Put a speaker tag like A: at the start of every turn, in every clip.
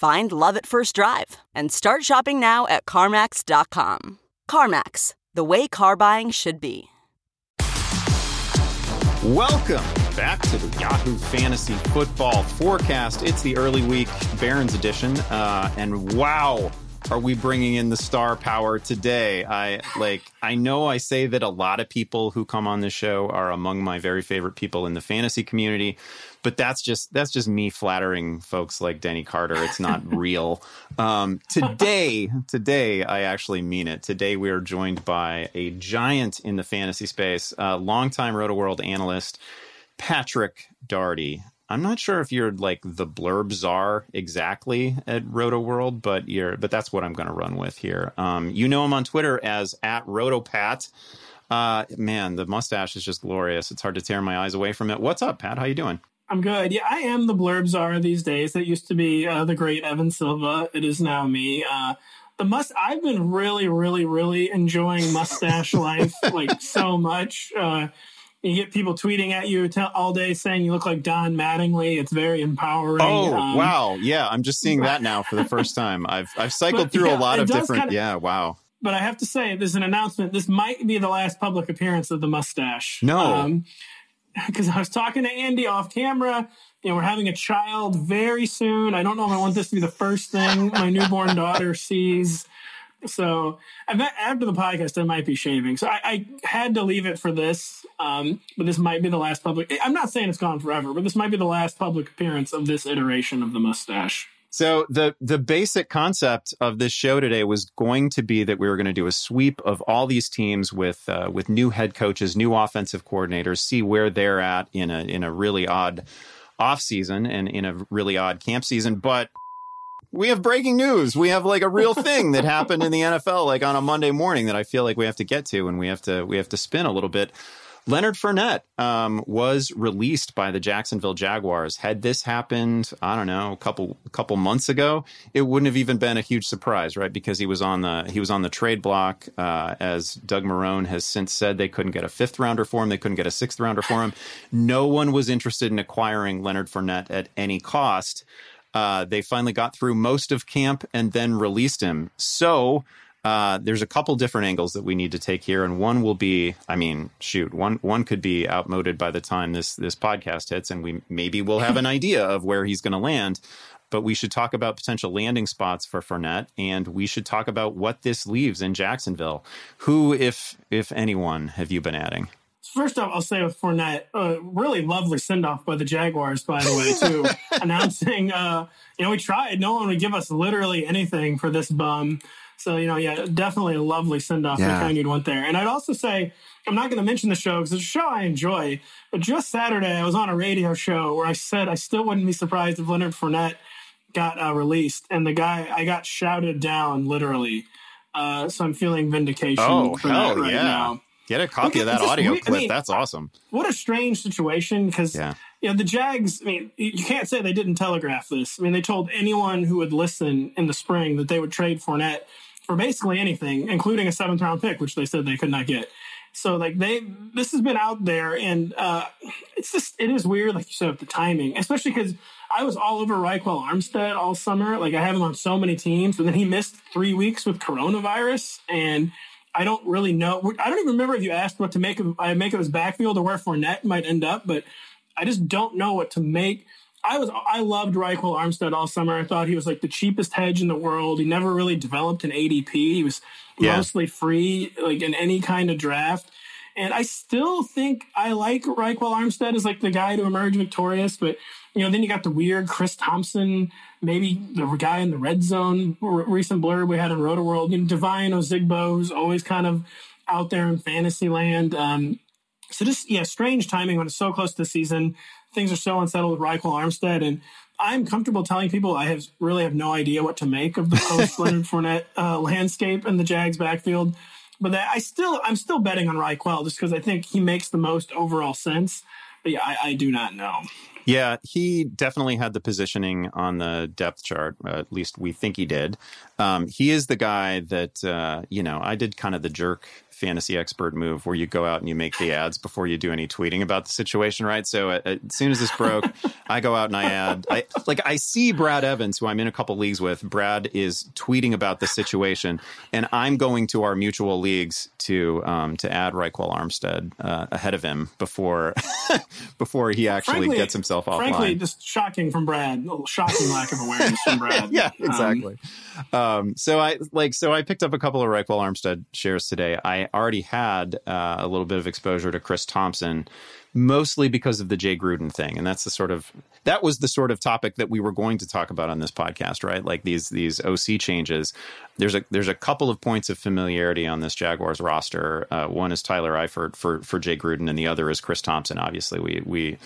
A: Find love at first drive and start shopping now at CarMax.com. CarMax, the way car buying should be.
B: Welcome back to the Yahoo Fantasy Football Forecast. It's the early week Behrens edition, uh, and wow, are we bringing in the star power today? I like. I know I say that a lot of people who come on this show are among my very favorite people in the fantasy community, but that's just that's just me flattering folks like Denny Carter. It's not real. Um, today, today I actually mean it. Today we are joined by a giant in the fantasy space, a longtime Rotoworld analyst, Patrick Daugherty. I'm not sure if you're like the blurb czar exactly at Rotoworld, but you're but that's what I'm going to run with here. Um, you know him on Twitter as at RotoPat. Uh, man, the mustache is just glorious. It's hard to tear my eyes away from it. What's up, Pat? How you doing?
C: I'm good. Yeah, I am the blurb czar these days. That used to be uh, the great Evan Silva. It is now me. Uh, the must. I've been really, really, really enjoying mustache life like so much. Uh, you get people tweeting at you all day saying you look like Don Mattingly. It's very empowering.
B: Oh um, wow, yeah, I'm just seeing that now for the first time. I've I've cycled but, through yeah, a lot of different. Kinda, yeah, wow.
C: But I have to say, there's an announcement. This might be the last public appearance of the mustache.
B: No. Um,
C: because I was talking to Andy off camera. You know, we're having a child very soon. I don't know if I want this to be the first thing my newborn daughter sees. So after the podcast, I might be shaving. So I, I had to leave it for this. Um, but this might be the last public. I'm not saying it's gone forever, but this might be the last public appearance of this iteration of the mustache.
B: So the the basic concept of this show today was going to be that we were going to do a sweep of all these teams with uh, with new head coaches, new offensive coordinators, see where they're at in a in a really odd off season and in a really odd camp season. But we have breaking news. We have like a real thing that happened in the NFL like on a Monday morning that I feel like we have to get to and we have to we have to spin a little bit. Leonard Fournette um, was released by the Jacksonville Jaguars. Had this happened, I don't know, a couple couple months ago, it wouldn't have even been a huge surprise, right? Because he was on the he was on the trade block. Uh, as Doug Marrone has since said, they couldn't get a fifth rounder for him. They couldn't get a sixth rounder for him. No one was interested in acquiring Leonard Fournette at any cost. Uh, they finally got through most of camp and then released him. So uh, there's a couple different angles that we need to take here, and one will be, I mean, shoot, one one could be outmoded by the time this this podcast hits, and we maybe we'll have an idea of where he's going to land. But we should talk about potential landing spots for Fournette, and we should talk about what this leaves in Jacksonville. Who, if if anyone, have you been adding?
C: First off, I'll say with Fournette, uh, really lovely send off by the Jaguars, by the way, too, announcing, uh, you know, we tried. No one would give us literally anything for this bum. So, you know, yeah, definitely a lovely send off. Yeah. The kind you'd want there. And I'd also say, I'm not going to mention the show because it's a show I enjoy. But just Saturday, I was on a radio show where I said I still wouldn't be surprised if Leonard Fournette got uh, released. And the guy, I got shouted down literally. Uh, so I'm feeling vindication
B: oh,
C: for that right
B: yeah.
C: now.
B: Get a copy of that audio clip. I mean, That's awesome.
C: What a strange situation because yeah. you know the Jags. I mean, you can't say they didn't telegraph this. I mean, they told anyone who would listen in the spring that they would trade Fournette for basically anything, including a seventh round pick, which they said they could not get. So like they, this has been out there, and uh, it's just it is weird, like you said, with the timing, especially because I was all over Ryquell Armstead all summer. Like I have him on so many teams, and then he missed three weeks with coronavirus, and I don't really know. I don't even remember if you asked what to make of I make of his backfield or where Fournette might end up, but I just don't know what to make I was I loved Ryquell Armstead all summer. I thought he was like the cheapest hedge in the world. He never really developed an ADP. He was yeah. mostly free, like in any kind of draft. And I still think I like Ryquell Armstead as like the guy to emerge victorious. But you know, then you got the weird Chris Thompson, maybe the guy in the red zone recent blurb we had in Rotoworld. You know, Devine Ozigbo, who's always kind of out there in fantasy land. Um, so just yeah, strange timing when it's so close to the season. Things are so unsettled with Ryquell Armstead, and I'm comfortable telling people I have really have no idea what to make of the post Leonard Fournette uh, landscape in the Jags backfield. But I still, I'm still betting on Ryquell just because I think he makes the most overall sense. But yeah, I, I do not know.
B: Yeah, he definitely had the positioning on the depth chart. Uh, at least we think he did. Um, he is the guy that uh, you know. I did kind of the jerk fantasy expert move where you go out and you make the ads before you do any tweeting about the situation, right? So uh, as soon as this broke, I go out and I add, I, like I see Brad Evans, who I'm in a couple leagues with. Brad is tweeting about the situation, and I'm going to our mutual leagues to um, to add Ryquell Armstead uh, ahead of him before before he actually frankly, gets himself offline.
C: Frankly, just shocking from Brad. Little shocking lack of awareness from Brad.
B: yeah, um, exactly. Um, um, so I like so I picked up a couple of Ryquell Armstead shares today. I already had uh, a little bit of exposure to Chris Thompson, mostly because of the Jay Gruden thing, and that's the sort of that was the sort of topic that we were going to talk about on this podcast, right? Like these these OC changes. There's a there's a couple of points of familiarity on this Jaguars roster. Uh, one is Tyler Eifert for for Jay Gruden, and the other is Chris Thompson. Obviously, we we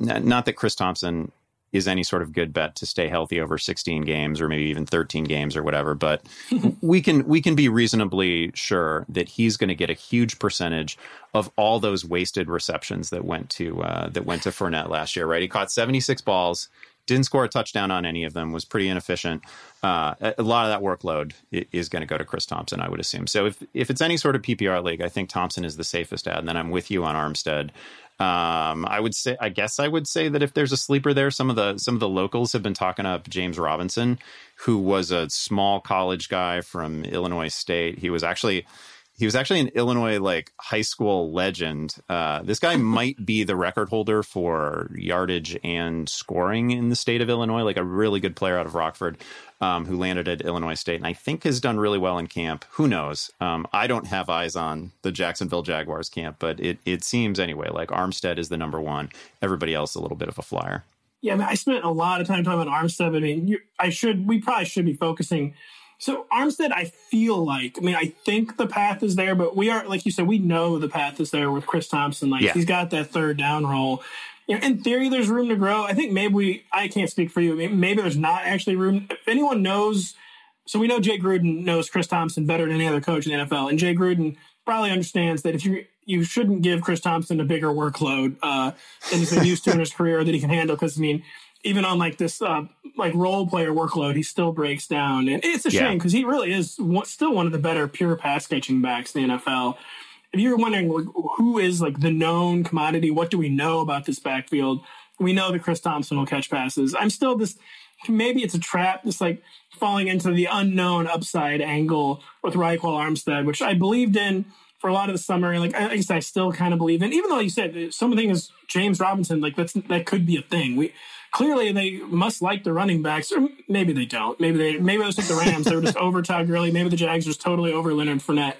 B: not that Chris Thompson is any sort of good bet to stay healthy over 16 games or maybe even 13 games or whatever but we can we can be reasonably sure that he's going to get a huge percentage of all those wasted receptions that went to uh, that went to Fournette last year right? He caught 76 balls didn't score a touchdown on any of them was pretty inefficient uh, a lot of that workload is going to go to Chris Thompson, I would assume. So if if it's any sort of PPR league, I think Thompson is the safest ad. And then I'm with you on Armstead. Um, I would say, I guess I would say that if there's a sleeper there, some of the some of the locals have been talking up James Robinson, who was a small college guy from Illinois State. He was actually he was actually an Illinois like high school legend. Uh, this guy might be the record holder for yardage and scoring in the state of Illinois, like a really good player out of Rockford um, who landed at Illinois State and I think has done really well in camp. Who knows? Um, I don't have eyes on the Jacksonville Jaguars camp, but it, it seems anyway like Armstead is the number one. Everybody else a little bit of a flyer.
C: Yeah, I, mean, I spent a lot of time talking about Armstead. I mean, you, I should, we probably should be focusing. So Armstead, I feel like, I mean, I think the path is there, but we are, like you said, we know the path is there with Chris Thompson. Like yeah. he's got that third down role you know, in theory, there's room to grow. I think maybe we, I can't speak for you. Maybe there's not actually room. If anyone knows, so we know Jay Gruden knows Chris Thompson better than any other coach in the NFL. And Jay Gruden probably understands that if you, you shouldn't give Chris Thompson a bigger workload uh, than he's been used to in his career that he can handle. Because, I mean, even on like this uh, like role player workload, he still breaks down. And it's a yeah. shame because he really is still one of the better pure pass catching backs in the NFL if you're wondering like, who is like the known commodity, what do we know about this backfield? We know that Chris Thompson will catch passes. I'm still this. Maybe it's a trap, just like falling into the unknown upside angle with Ryquell Armstead, which I believed in for a lot of the summer. And like I guess I still kind of believe in, even though you said something is James Robinson, like that's that could be a thing. We clearly they must like the running backs, or maybe they don't. Maybe they maybe it was like the Rams. they were just over Todd Gurley. Maybe the Jags just totally over Leonard Fournette.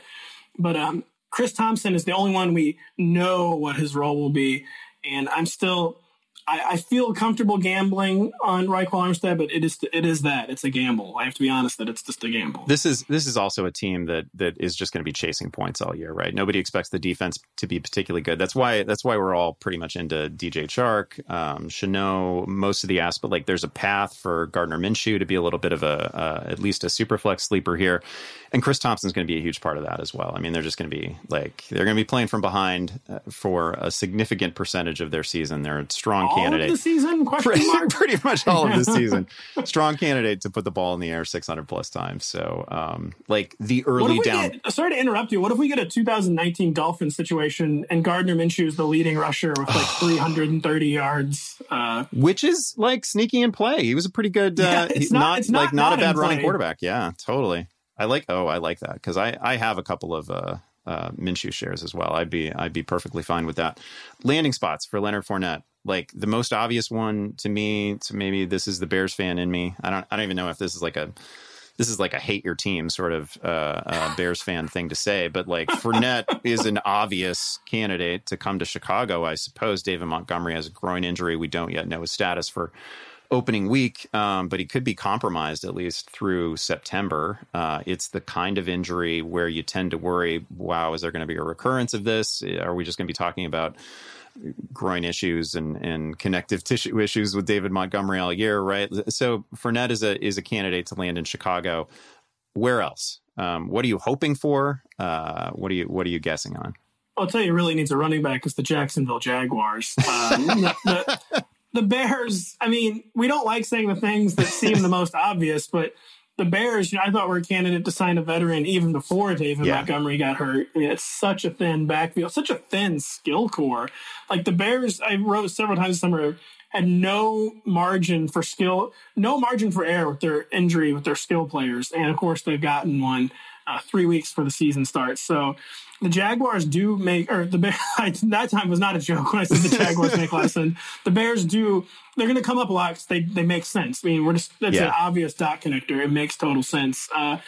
C: But um, Chris Thompson is the only one we know what his role will be. And I'm still I, I, feel comfortable gambling on Ryquell Armstead, but it is it is that it's a gamble. I have to be honest that it's just a gamble.
B: This is this is also a team that that is just going to be chasing points all year, right? Nobody expects the defense to be particularly good. That's why that's why we're all pretty much into DJ Chark, um, Shenault, most of the aspect. Like there's a path for Gardner Minshew to be a little bit of a uh, at least a super flex sleeper here, and Chris Thompson's going to be a huge part of that as well. I mean, they're just going to be like they're going to be playing from behind uh, for a significant percentage of their season. They're strong
C: all
B: candidate.
C: the season?
B: Pretty, pretty, much all of the season. strong candidate to put the ball in the air 600 plus times. So, um, like the early down.
C: Get, sorry to interrupt you. What if we get a 2019 Dolphin situation and Gardner Minshew is the leading rusher with like 330 yards? Uh,
B: Which is like sneaky in play. He was a pretty good, uh, yeah, not, not, it's not, like not, not a bad running quarterback. Yeah, totally. I like. Oh, I like that because I I have a couple of uh uh, Minshew shares as well. I'd be I'd be perfectly fine with that. Landing spots for Leonard Fournette. Like the most obvious one to me, to maybe this is the Bears fan in me. I don't I don't even know if this is like a this is like a hate your team sort of uh, uh, Bears fan thing to say, but like Fournette is an obvious candidate to come to Chicago. I suppose David Montgomery has a groin injury. We don't yet know his status for opening week, um, but he could be compromised at least through September. Uh, it's the kind of injury where you tend to worry, wow, is there going to be a recurrence of this? Are we just going to be talking about groin issues and, and connective tissue issues with David Montgomery all year, right? So Fournette is a is a candidate to land in Chicago. Where else? Um, what are you hoping for? Uh, what are you What are you guessing on?
C: I'll tell you, really needs a running back is the Jacksonville Jaguars. Um, the, the, Bears. I mean, we don't like saying the things that seem the most obvious, but the Bears, you know, I thought were a candidate to sign a veteran even before David yeah. Montgomery got hurt. I mean, it's such a thin backfield, such a thin skill core. Like the Bears, I wrote several times this summer, had no margin for skill, no margin for error with their injury with their skill players, and of course they've gotten one uh, three weeks before the season starts. So the Jaguars do make, or the Bears, that time was not a joke when I said the Jaguars make less lesson. The Bears do, they're going to come up a lot because they, they make sense. I mean, we're just, that's yeah. an obvious dot connector. It makes total sense. Uh,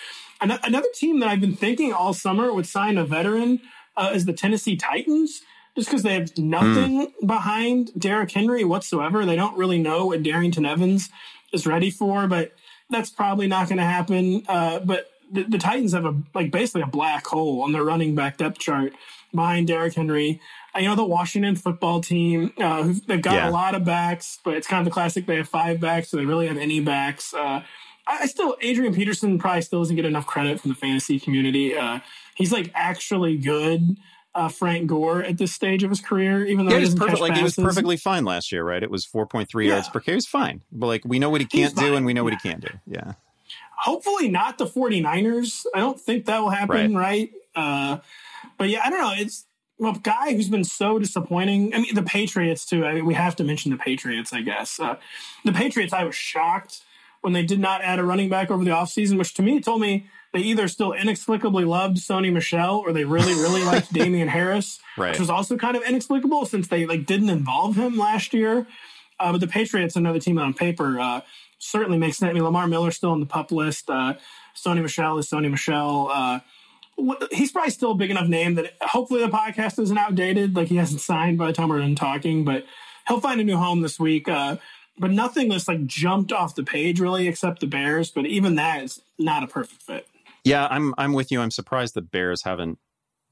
C: another team that I've been thinking all summer would sign a veteran uh, is the Tennessee Titans. Just because they have nothing mm. behind Derrick Henry whatsoever. They don't really know what Darrynton Evans is ready for, but that's probably not going to happen. Uh, but the, the, Titans have a like basically a black hole on their running back depth chart behind Derrick Henry. I know the Washington football team. Uh, they've got yeah. a lot of backs, but it's kind of the classic. They have five backs, so they really have any backs. Uh, I, I still Adrian Peterson probably still doesn't get enough credit from the fantasy community. Uh, he's like actually good. Uh, Frank Gore at this stage of his career, even though yeah, he, was perfect,
B: like
C: he
B: was perfectly fine last year, right? It was four point three yeah. yards per carry. He's fine, but like we know what he can't do, and we know what he can do. Yeah,
C: hopefully not the 49ers. I don't think that will happen, right? right? Uh, but yeah, I don't know. It's a guy who's been so disappointing. I mean, the Patriots too. I mean, we have to mention the Patriots, I guess. Uh, the Patriots, I was shocked when they did not add a running back over the offseason, which to me told me they either still inexplicably loved Sony Michel or they really, really liked Damien Harris, right. which was also kind of inexplicable since they like didn't involve him last year. Uh, but the Patriots, another team on paper, uh, certainly makes sense. I mean, Lamar Miller's still on the pup list. Uh, Sony Michel is Sony Michel. Uh, he's probably still a big enough name that hopefully the podcast isn't outdated. Like he hasn't signed by the time we're done talking, but he'll find a new home this week. Uh, but nothing that's like jumped off the page really, except the Bears. But even that is not a perfect fit.
B: Yeah, I'm I'm with you. I'm surprised the Bears haven't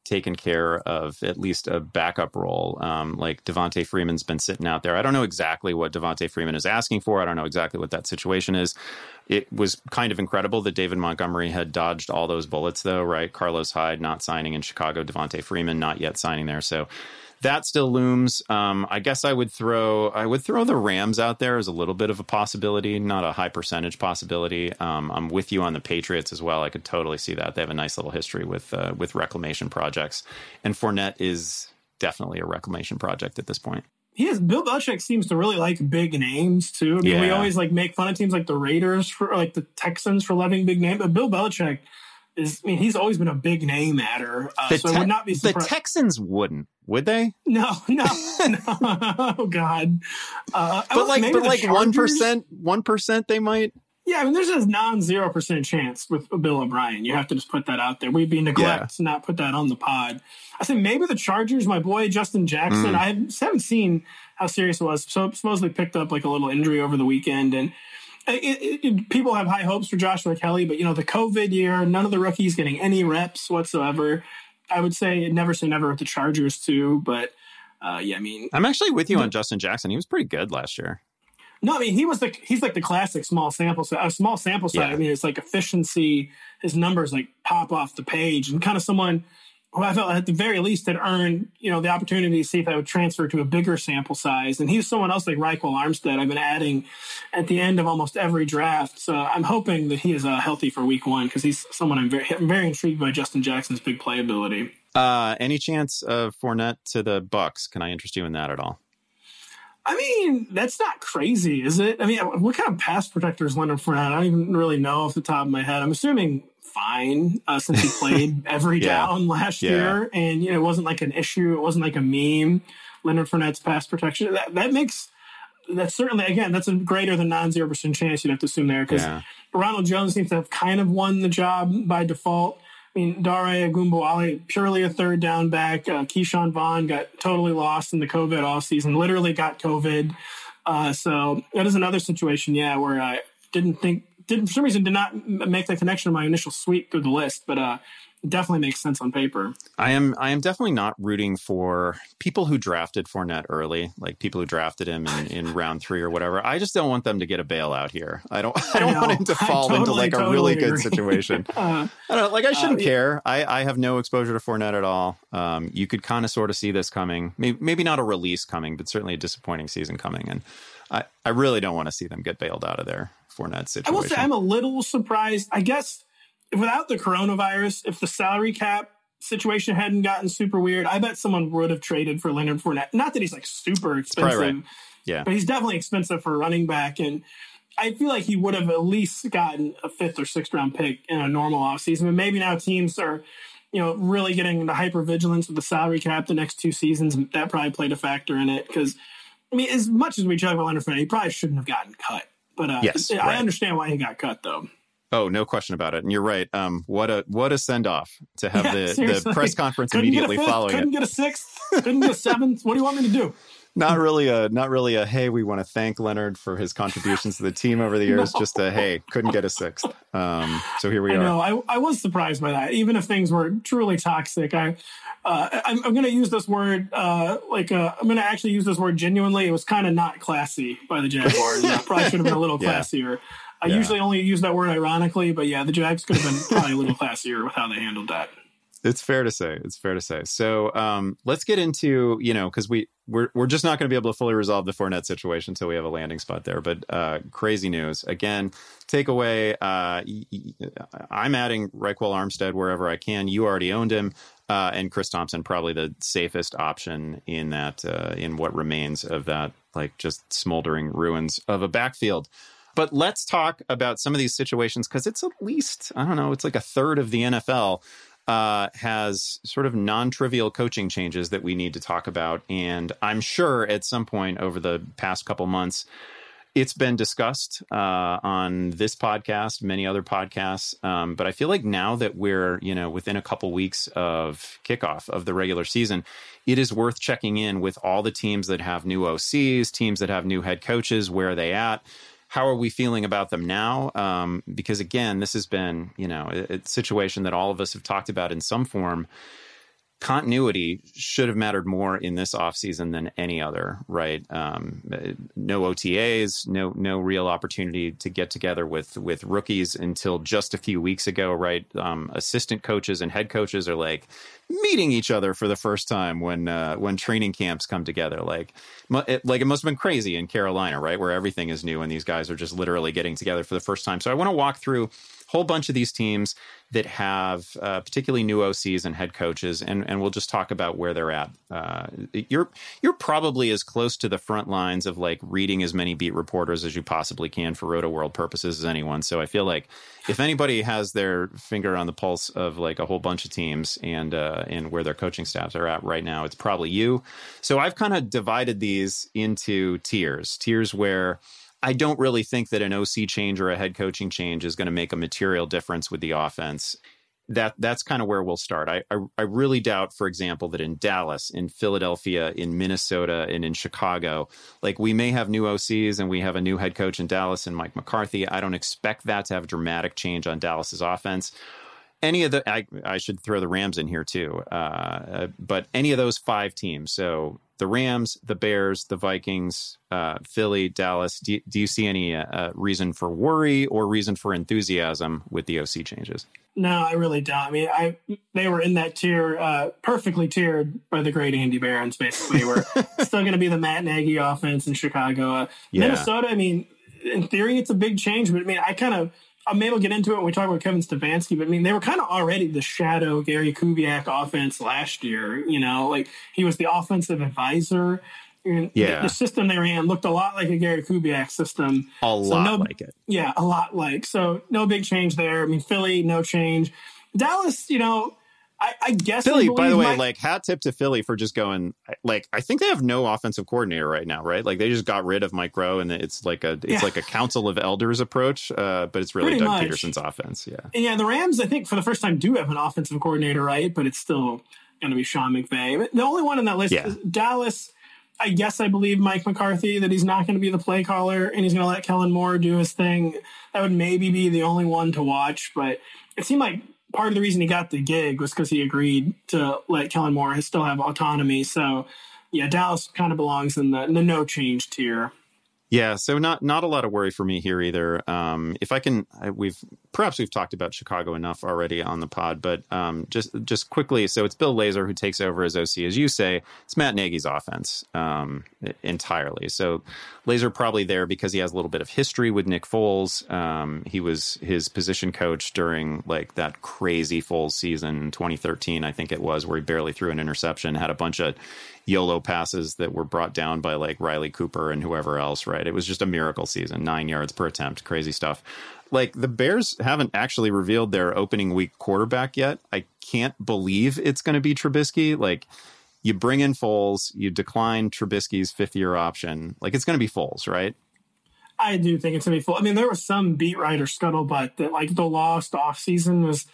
B: taken care of at least a backup role. Um, like Devonta Freeman's been sitting out there. I don't know exactly what Devonta Freeman is asking for. I don't know exactly what that situation is. It was kind of incredible that David Montgomery had dodged all those bullets, though, right? Carlos Hyde not signing in Chicago, Devonta Freeman not yet signing there. So that still looms. Um, I guess I would throw I would throw the Rams out there as a little bit of a possibility, not a high percentage possibility. Um, I'm with you on the Patriots as well. I could totally see that they have a nice little history with uh, with reclamation projects, and Fournette is definitely a reclamation project at this point.
C: He is. Bill Belichick seems to really like big names too. I mean, yeah. we always like make fun of teams like the Raiders for like the Texans for loving big names, but Bill Belichick is. I mean, he's always been a big name adder. Uh, so te- would not be
B: surprised. The Texans wouldn't would they?
C: No, no, no. oh God.
B: Uh, but like, but like one percent, one percent, they might.
C: Yeah, I mean, there's a non-zero percent chance with Bill O'Brien. You have to just put that out there. We'd be neglect yeah. to not put that on the pod. I think maybe the Chargers. My boy Justin Jackson. Mm. I haven't seen how serious it was. So supposedly picked up like a little injury over the weekend, and it, it, people have high hopes for Joshua Kelley, But you know, the COVID year, none of the rookies getting any reps whatsoever. I would say never say never with the Chargers too, but uh, yeah, I mean,
B: I'm actually with you on Justin Jackson. He was pretty good last year.
C: No, I mean he was like he's like the classic small sample size. A small sample size. Yeah. I mean, it's like efficiency. His numbers like pop off the page, and kind of someone who I felt at the very least had earned, you know, the opportunity to see if I would transfer to a bigger sample size. And he's someone else like Ryquell Armstead I've been adding at the end of almost every draft. So I'm hoping that he is uh, healthy for week one because he's someone I'm very, I'm very intrigued by Justin Jackson's big playability.
B: Uh, any chance of Fournette to the Bucs? Can I interest you in that at all?
C: I mean, that's not crazy, is it? I mean, what kind of pass protector is Leonard Fournette? I don't even really know off the top of my head. I'm assuming fine uh, since he played every yeah. down last yeah. year, and you know it wasn't like an issue. It wasn't like a meme. Leonard Fournette's pass protection that that makes that's certainly again that's a greater than non zero percent chance you'd have to assume there because yeah. Ronald Jones seems to have kind of won the job by default. I mean, Dare Ogunbowale, purely a third down back. Uh, Ke'Shawn Vaughn got totally lost in the COVID off season. literally got COVID. Uh, so that is another situation, yeah, where I didn't think, did for some reason did not make the connection in my initial sweep through the list, but uh, definitely makes sense on paper.
B: I am I am definitely not rooting for people who drafted Fournette early, like people who drafted him in, in round three or whatever. I just don't want them to get a bailout here. I don't I don't I want him to fall totally, into like totally a really agree. good situation. uh, I don't know, like I shouldn't uh, care. I, I have no exposure to Fournette at all. Um, you could kind of sort of see this coming. Maybe, maybe not a release coming, but certainly a disappointing season coming. And I, I really don't want to see them get bailed out of their Fournette situation.
C: I will say I'm a little surprised. I guess without the coronavirus, if the salary cap situation hadn't gotten super weird, I bet someone would have traded for Leonard Fournette. Not that he's like super expensive, right.
B: yeah,
C: but he's definitely expensive for running back. And I feel like he would have at least gotten a fifth or sixth round pick in a normal offseason. But maybe now teams are, you know, really getting into hyper vigilance with the salary cap the next two seasons. That probably played a factor in it because, I mean, as much as we talk about Leonard Fournette, he probably shouldn't have gotten cut. But uh, yes, I right. understand why he got cut though.
B: Oh, no question about it. And you're right. Um, what a what a send off to have yeah, the, the press conference couldn't immediately
C: fifth,
B: following
C: couldn't
B: it.
C: Couldn't get a sixth. Couldn't get a seventh. What do you want me to do?
B: Not really a not really a hey. We want to thank Leonard for his contributions to the team over the years. no. Just a hey, couldn't get a sixth. Um, so here we
C: I
B: are.
C: Know, I I was surprised by that. Even if things were truly toxic, I. Uh, I'm, I'm going to use this word uh, like uh, I'm going to actually use this word genuinely. It was kind of not classy by the Jaguars. probably should have been a little yeah. classier. I yeah. usually only use that word ironically, but yeah, the Jags could have been probably a little classier with how they handled that.
B: It's fair to say. It's fair to say. So um, let's get into you know because we we're we're just not going to be able to fully resolve the Fournette situation until we have a landing spot there. But uh, crazy news again. Takeaway: uh, I'm adding Ryquell Armstead wherever I can. You already owned him. Uh, and Chris Thompson probably the safest option in that uh, in what remains of that like just smoldering ruins of a backfield. But let's talk about some of these situations because it's at least, I don't know, it's like a third of the NFL uh, has sort of non trivial coaching changes that we need to talk about. And I'm sure at some point over the past couple months, it's been discussed uh, on this podcast, many other podcasts. Um, but I feel like now that we're, you know, within a couple weeks of kickoff of the regular season, it is worth checking in with all the teams that have new OCs, teams that have new head coaches. Where are they at? How are we feeling about them now? Um, because again, this has been, you know, a, a, situation that all of us have talked about in some form. Continuity should have mattered more in this offseason than any other, right? Um, no OTAs, no no real opportunity to get together with with rookies until just a few weeks ago, right? Um, assistant coaches and head coaches are like, meeting each other for the first time when uh, when training camps come together. Like, it, like it must have been crazy in Carolina, right, where everything is new and these guys are just literally getting together for the first time. So I want to walk through whole bunch of these teams that have uh, particularly new OCs and head coaches, and and we'll just talk about where they're at. Uh, you're you're probably as close to the front lines of like reading as many beat reporters as you possibly can for Rotoworld purposes as anyone. So I feel like if anybody has their finger on the pulse of like a whole bunch of teams and uh, and where their coaching staffs are at right now, it's probably you. So I've kind of divided these into tiers, tiers where I don't really think that an OC change or a head coaching change is going to make a material difference with the offense that that's kind of where we'll start. I, I, I really doubt, for example, that in Dallas, in Philadelphia, in Minnesota, and in Chicago, like we may have new OCs and we have a new head coach in Dallas and Mike McCarthy. I don't expect that to have a dramatic change on Dallas's offense. Any of the, I, I should throw the Rams in here too, uh, but any of those five teams. So the Rams, the Bears, the Vikings, uh, Philly, Dallas. Do, do you see any uh, reason for worry or reason for enthusiasm with the OC changes?
C: No, I really don't. I mean, I they were in that tier, uh, perfectly tiered by the great Andy Behrens. Basically, we're still going to be the Matt Nagy offense in Chicago. Uh, yeah. Minnesota. I mean, in theory, it's a big change, but I mean, I kind of I'm able to get into it when we talk about Kevin Stefanski, but I mean, they were kind of already the shadow Gary Kubiak offense last year. You know, like he was the offensive advisor
B: yeah.
C: The, the, system they ran looked a lot like a Gary Kubiak system.
B: A so lot no, like it.
C: Yeah, a lot like. So no big change there. I mean, Philly, no change. Dallas, you know, I, I guess
B: Philly. By the way, my... like hat tip to Philly for just going. Like I think they have no offensive coordinator right now, right? Like they just got rid of Mike Groh, and it's like a it's yeah. like a council of elders approach, uh, but it's really Pretty Doug much. Pederson's offense. Yeah,
C: and yeah. The Rams, I think, for the first time, do have an offensive coordinator, right? But it's still going to be Sean McVay. The only one on that list yeah. is Dallas. I guess I believe Mike McCarthy that he's not going to be the play caller and he's going to let Kellen Moore do his thing. That would maybe be the only one to watch, but it seemed like part of the reason he got the gig was because he agreed to let Kellen Moore still have autonomy. So, yeah, Dallas kind of belongs in the, in the no change tier.
B: Yeah, so not not a lot of worry for me here either. Um, if I can, I, we've perhaps we've talked about Chicago enough already on the pod, but um, just just quickly, so it's Bill Lazor who takes over as OC, as you say. It's Matt Nagy's offense um, entirely. So Lazor probably there because he has a little bit of history with Nick Foles. Um, he was his position coach during like that crazy Foles season, 2013, I think it was, where he barely threw an interception, had a bunch of YOLO passes that were brought down by like Riley Cooper and whoever else, right? It was just a miracle season, nine yards per attempt, crazy stuff. Like the Bears haven't actually revealed their opening week quarterback yet. I can't believe it's going to be Trubisky. Like you bring in Foles, you decline Trubisky's fifth year option. Like it's going to be Foles, right?
C: I do think it's going to be full. I mean, there was some beat writer scuttlebutt that like the lost offseason was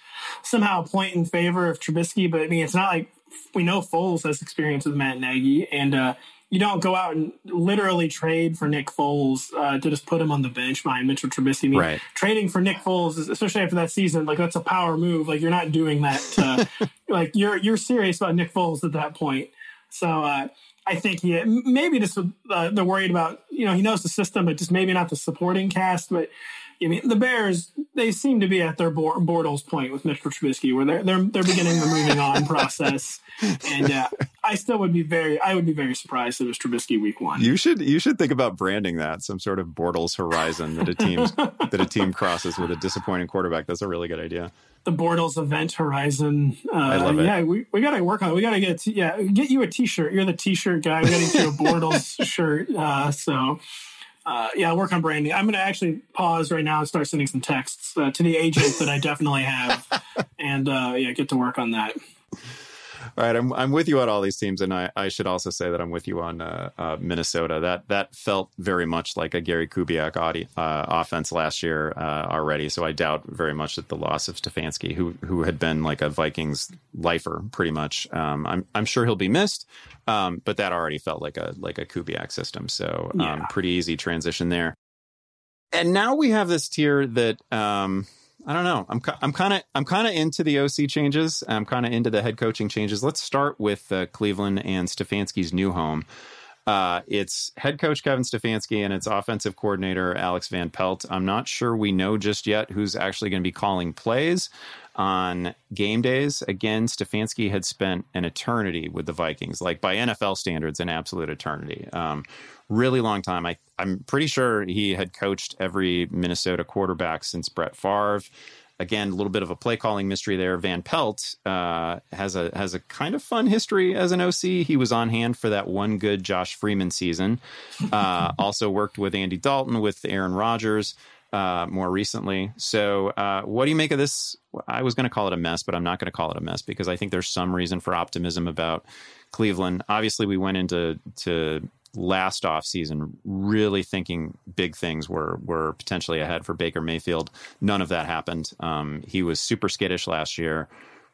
C: somehow a point in favor of Trubisky, but I mean, it's not like we know Foles has experience with Matt Nagy, and uh, you don't go out and literally trade for Nick Foles uh, to just put him on the bench behind Mitchell Trubisky. I mean, right. Trading for Nick Foles, especially after that season, like that's a power move. Like you're not doing that. like you're you're serious about Nick Foles at that point. So uh, I think he maybe just uh, they're worried about you know he knows the system, but just maybe not the supporting cast. But I mean, the Bears they seem to be at their Bortles point with Mitchell Trubisky, where they're they're they're beginning the moving on process, and uh, I still would be very I would be very surprised if it was Trubisky week one.
B: You should you should think about branding that some sort of Bortles horizon that a team that a team crosses with a disappointing quarterback. That's a really good idea.
C: The Bortles event horizon. Uh,
B: I love it.
C: Yeah, we, we got to work on it. We got to get yeah get you a T-shirt. You're the T-shirt guy. We got to get you a Bortles shirt. Uh, so uh, yeah, work on branding. I'm going to actually pause right now and start sending some texts uh, to the agent that I definitely have, and uh, yeah, get to work on that.
B: All right, I'm I'm with you on all these teams, and I, I should also say that I'm with you on uh, uh, Minnesota. That that felt very much like a Gary Kubiak audi- uh, offense last year uh, already. So I doubt very much that the loss of Stefanski, who who had been like a Vikings lifer pretty much, um, I'm I'm sure he'll be missed. Um, but that already felt like a like a Kubiak system. So um, yeah. pretty easy transition there. And now we have this tier that um, I don't know. I'm I'm kind of I'm kind of into the OC changes. I'm kind of into the head coaching changes. Let's start with uh, Cleveland and Stefanski's new home. Uh, it's head coach Kevin Stefanski and it's offensive coordinator Alex Van Pelt. I'm not sure we know just yet who's actually going to be calling plays on game days. Again, Stefanski had spent an eternity with the Vikings, like by NFL standards, an absolute eternity. Um, really long time. I, I'm pretty sure he had coached every Minnesota quarterback since Brett Favre. Again, a little bit of a play calling mystery there. Van Pelt uh, has a has a kind of fun history as an OC. He was on hand for that one good Josh Freeman season. Uh, also worked with Andy Dalton, with Aaron Rodgers uh, more recently. So, uh, what do you make of this? I was going to call it a mess, but I'm not going to call it a mess because I think there's some reason for optimism about Cleveland. Obviously, we went into to last off season really thinking big things were were potentially ahead for Baker Mayfield. None of that happened. Um, he was super skittish last year.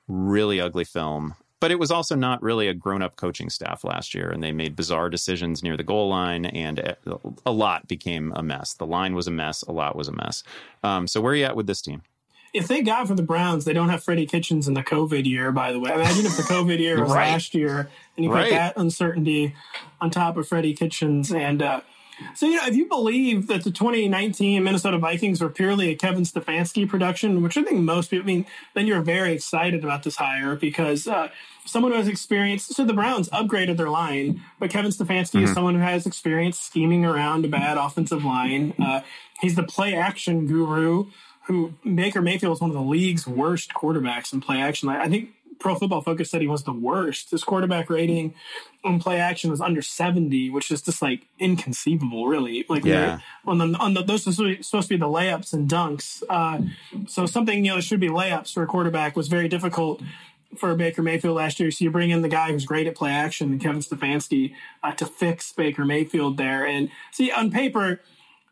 B: Really ugly film but it was also not really a grown-up coaching staff last year and they made bizarre decisions near the goal line and a lot became a mess the line was a mess a lot was a mess um, so where are you at with this team
C: if they got for the Browns, they don't have Freddie Kitchens in the COVID year, by the way. Imagine if the COVID year was right. last year and you put right. that uncertainty on top of Freddie Kitchens. And uh, so, you know, if you believe that the 2019 Minnesota Vikings were purely a Kevin Stefanski production, which I think most people, I mean, then you're very excited about this hire because uh, someone who has experience. So the Browns upgraded their line, but Kevin Stefanski mm-hmm. is someone who has experience scheming around a bad offensive line. Uh, he's the play action guru who Baker Mayfield is one of the league's worst quarterbacks in play action. I think Pro Football Focus said he was the worst. His quarterback rating on play action was under 70, which is just like inconceivable, really. Like, yeah. on the, on the, those are supposed to be the layups and dunks. Uh, so something, you know, should be layups for a quarterback was very difficult for Baker Mayfield last year. So you bring in the guy who's great at play action, Kevin Stefanski, uh, to fix Baker Mayfield there. And see, on paper,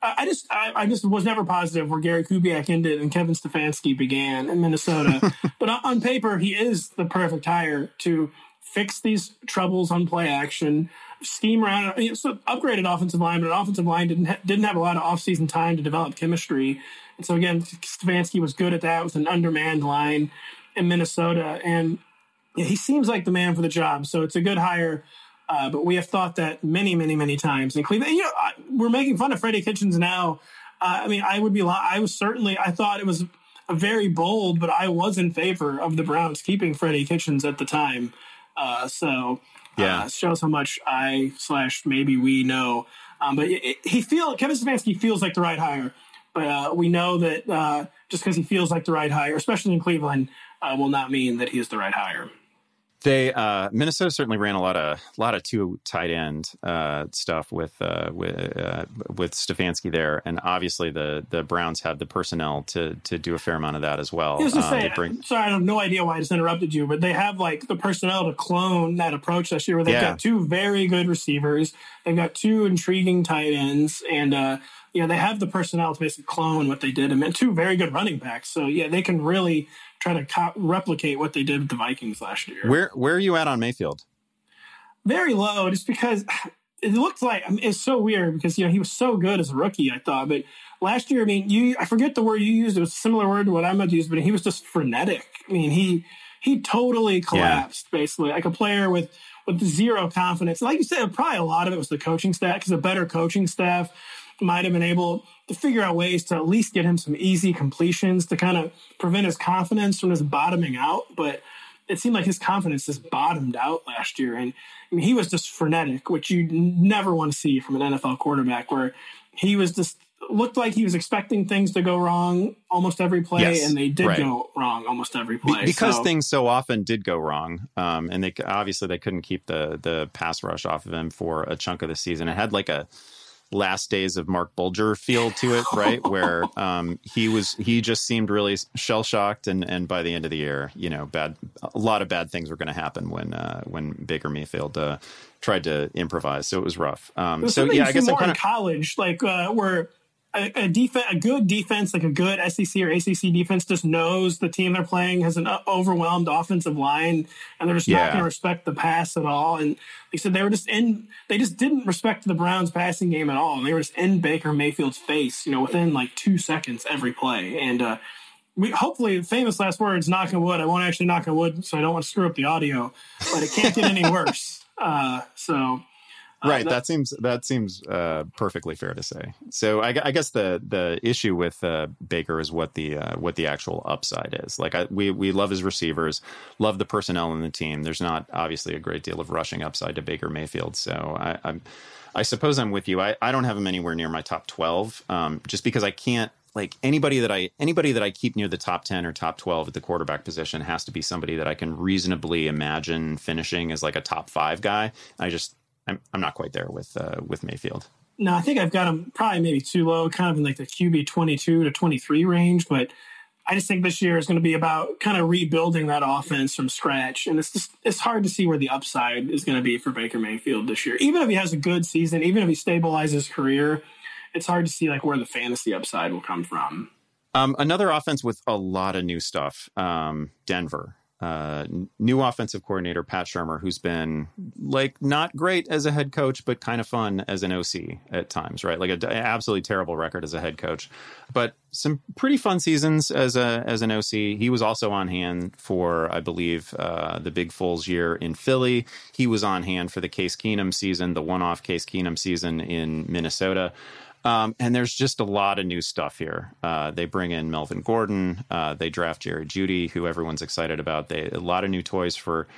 C: I just I, I, just was never positive where Gary Kubiak ended and Kevin Stefanski began in Minnesota. but on paper, he is the perfect hire to fix these troubles on play action, scheme around. You know, so upgraded offensive line, but an offensive line didn't ha- didn't have a lot of offseason time to develop chemistry. And so again, Stefanski was good at that with an undermanned line in Minnesota, and yeah, he seems like the man for the job. So it's a good hire. Uh, but we have thought that many, many, many times in Cleveland. You know, I, we're making fun of Freddie Kitchens now. Uh, I mean, I would be. I was certainly. I thought it was very bold, but I was in favor of the Browns keeping Freddie Kitchens at the time. Uh, so uh, yeah, shows how much I slash maybe we know. Um, but it, it, he feel Kevin Stefanski feels like the right hire. But uh, we know that uh, just because he feels like the right hire, especially in Cleveland, will not mean that he is the right hire.
B: They uh, Minnesota certainly ran a lot of a lot of two tight end uh, stuff with uh, with uh, with Stefanski there, and obviously the the Browns have the personnel to to do a fair amount of that as well.
C: Um, say, bring... sorry, I have no idea why I just interrupted you, but they have like the personnel to clone that approach this year, where they've yeah. got two very good receivers, they've got two intriguing tight ends, and uh, you know they have the personnel to basically clone what they did, and two very good running backs. So yeah, they can really try to co- replicate what they did with the Vikings last year.
B: Where where are you at on Mayfield?
C: Very low, just because it looked like I mean, it's so weird because you know he was so good as a rookie. I thought, but last year, I mean, you I forget the word you used. It was a similar word to what I'm going to use, but he was just frenetic. I mean, he he totally collapsed yeah. basically, like a player with with zero confidence. Like you said, probably a lot of it was the coaching staff because a better coaching staff might have been able to figure out ways to at least get him some easy completions to kind of prevent his confidence from just bottoming out. But it seemed like his confidence just bottomed out last year. And I mean, he was just frenetic, which you never want to see from an NFL quarterback, where he was just looked like he was expecting things to go wrong almost every play, yes, and they did right. go wrong almost every play.
B: Be- because so. things so often did go wrong, um, and they obviously they couldn't keep the the pass rush off of him for a chunk of the season. It had like a last days of Marc Bulger feel to it, right? Where um, he was, he just seemed really shell shocked, and and by the end of the year, you know, bad, a lot of bad things were going to happen when uh, when Baker Mayfield uh, tried to improvise. So it was rough. Um, so yeah, I guess
C: more I'm kind of college, like uh, where a, a defense, a good defense, like a good SEC or ACC defense, just knows the team they're playing has an overwhelmed offensive line, and they're just yeah. not going to respect the pass at all. And they said they were just in, they just didn't respect the Browns' passing game at all. And they were just in Baker Mayfield's face, you know, within like two seconds every play. And uh, we hopefully famous last words, knock on wood. I won't actually knock on wood, so I don't want to screw up the audio, but it can't get any worse. Uh, so
B: uh, right. that seems that seems uh, perfectly fair to say. So I, I, guess the the issue with uh, Baker is what the uh, what the actual upside is. Like I, we we love his receivers, love the personnel in the team. There's not obviously a great deal of rushing upside to Baker Mayfield. So I, I'm I suppose I'm with you. I, I don't have him anywhere near my top twelve, um, just because I can't like anybody that I anybody that I keep near the top 10 or top 12 at the quarterback position has to be somebody that I can reasonably imagine finishing as like a top 5 guy. I just I'm I'm not quite there with uh, with Mayfield.
C: No, I think I've got him probably maybe too low, kind of in like the QB 22 to 23 range. But I just think this year is going to be about kind of rebuilding that offense from scratch, and it's just it's hard to see where the upside is going to be for Baker Mayfield this year. Even if he has a good season, even if he stabilizes his career, it's hard to see like where the fantasy upside will come from.
B: Um, another offense with a lot of new stuff, um, Denver uh, new offensive coordinator Pat Shurmur, who's been like not great as a head coach, but kind of fun as an OC at times, right? Like an absolutely terrible record as a head coach, but some pretty fun seasons as a as an OC. He was also on hand for, I believe, uh, the Big Foles year in Philly. He was on hand for the Case Keenum season, the one off Case Keenum season in Minnesota. Um, and there's just a lot of new stuff here. Uh, they bring in Melvin Gordon. Uh, they draft Jerry Jeudy, who everyone's excited about. They a lot of new toys for.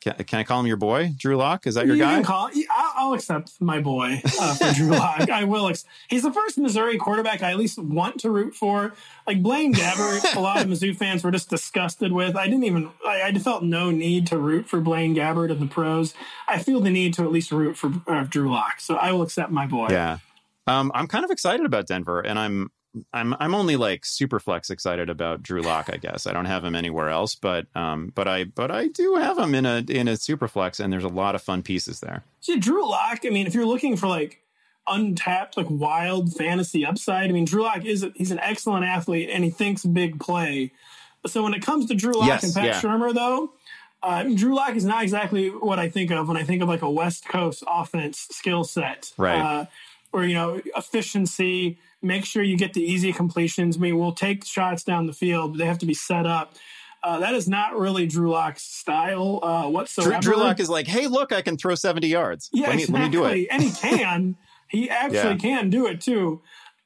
B: Can, can I call him your boy, Drew Lock? Is that your
C: you
B: guy?
C: Can call, I'll, I'll accept my boy uh, for Drew Lock. I will. Ex- He's the first Missouri quarterback I at least want to root for. Like Blaine Gabbert, a lot of Mizzou fans were just disgusted with. I didn't even. I, I felt no need to root for Blaine Gabbert in the pros. I feel the need to at least root for uh, Drew Lock. So I will accept my boy.
B: Yeah. Um, I'm kind of excited about Denver, and I'm I'm I'm only like super flex excited about Drew Lock. I guess I don't have him anywhere else, but um, but I but I do have him in a in a super flex, and there's a lot of fun pieces there.
C: See, Drew Lock. I mean, if you're looking for like untapped, like wild fantasy upside, I mean, Drew Lock is a, he's an excellent athlete, and he thinks big play. So when it comes to Drew Lock yes, and Pat yeah. Shurmur, though, uh, Drew Lock is not exactly what I think of when I think of like a West Coast offense skill set,
B: right? Uh,
C: or you know, efficiency Make sure you get the easy completions. I mean, we'll take shots down the field, but they have to be set up. Uh, that is not really Drew Lock's style uh, whatsoever.
B: Drew, Drew Lock is like, hey, look, I can throw 70 yards.
C: Yeah,
B: let me,
C: exactly.
B: let me do it.
C: and he can. he actually yeah. can do it too.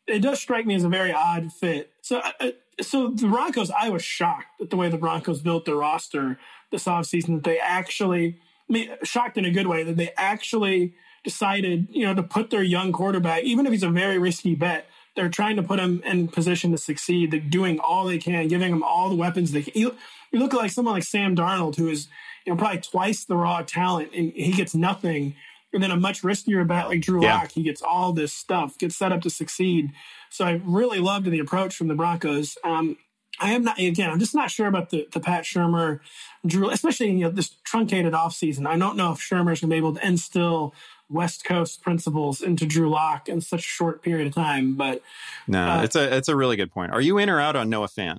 C: It does strike me as a very odd fit. So, uh, uh, so the Broncos, I was shocked at the way the Broncos built their roster this offseason. That they actually, I mean, shocked in a good way that they actually decided, you know, to put their young quarterback, even if he's a very risky bet, they're trying to put him in position to succeed. They're doing all they can, giving him all the weapons they can. You, you look like someone like Sam Darnold, who is you know probably twice the raw talent, and he gets nothing. And then a much riskier bet like Drew yeah. Lock, he gets all this stuff, gets set up to succeed. So I really loved the approach from the Broncos. Um, I am not again. I'm just not sure about the, the Pat Shurmur, Drew, especially you know this truncated offseason. I don't know if Shurmur's gonna be able to instill West Coast principles into Drew Lock in such a short period of time. But
B: no, uh, it's a it's a really good point. Are you in or out on Noah Fant?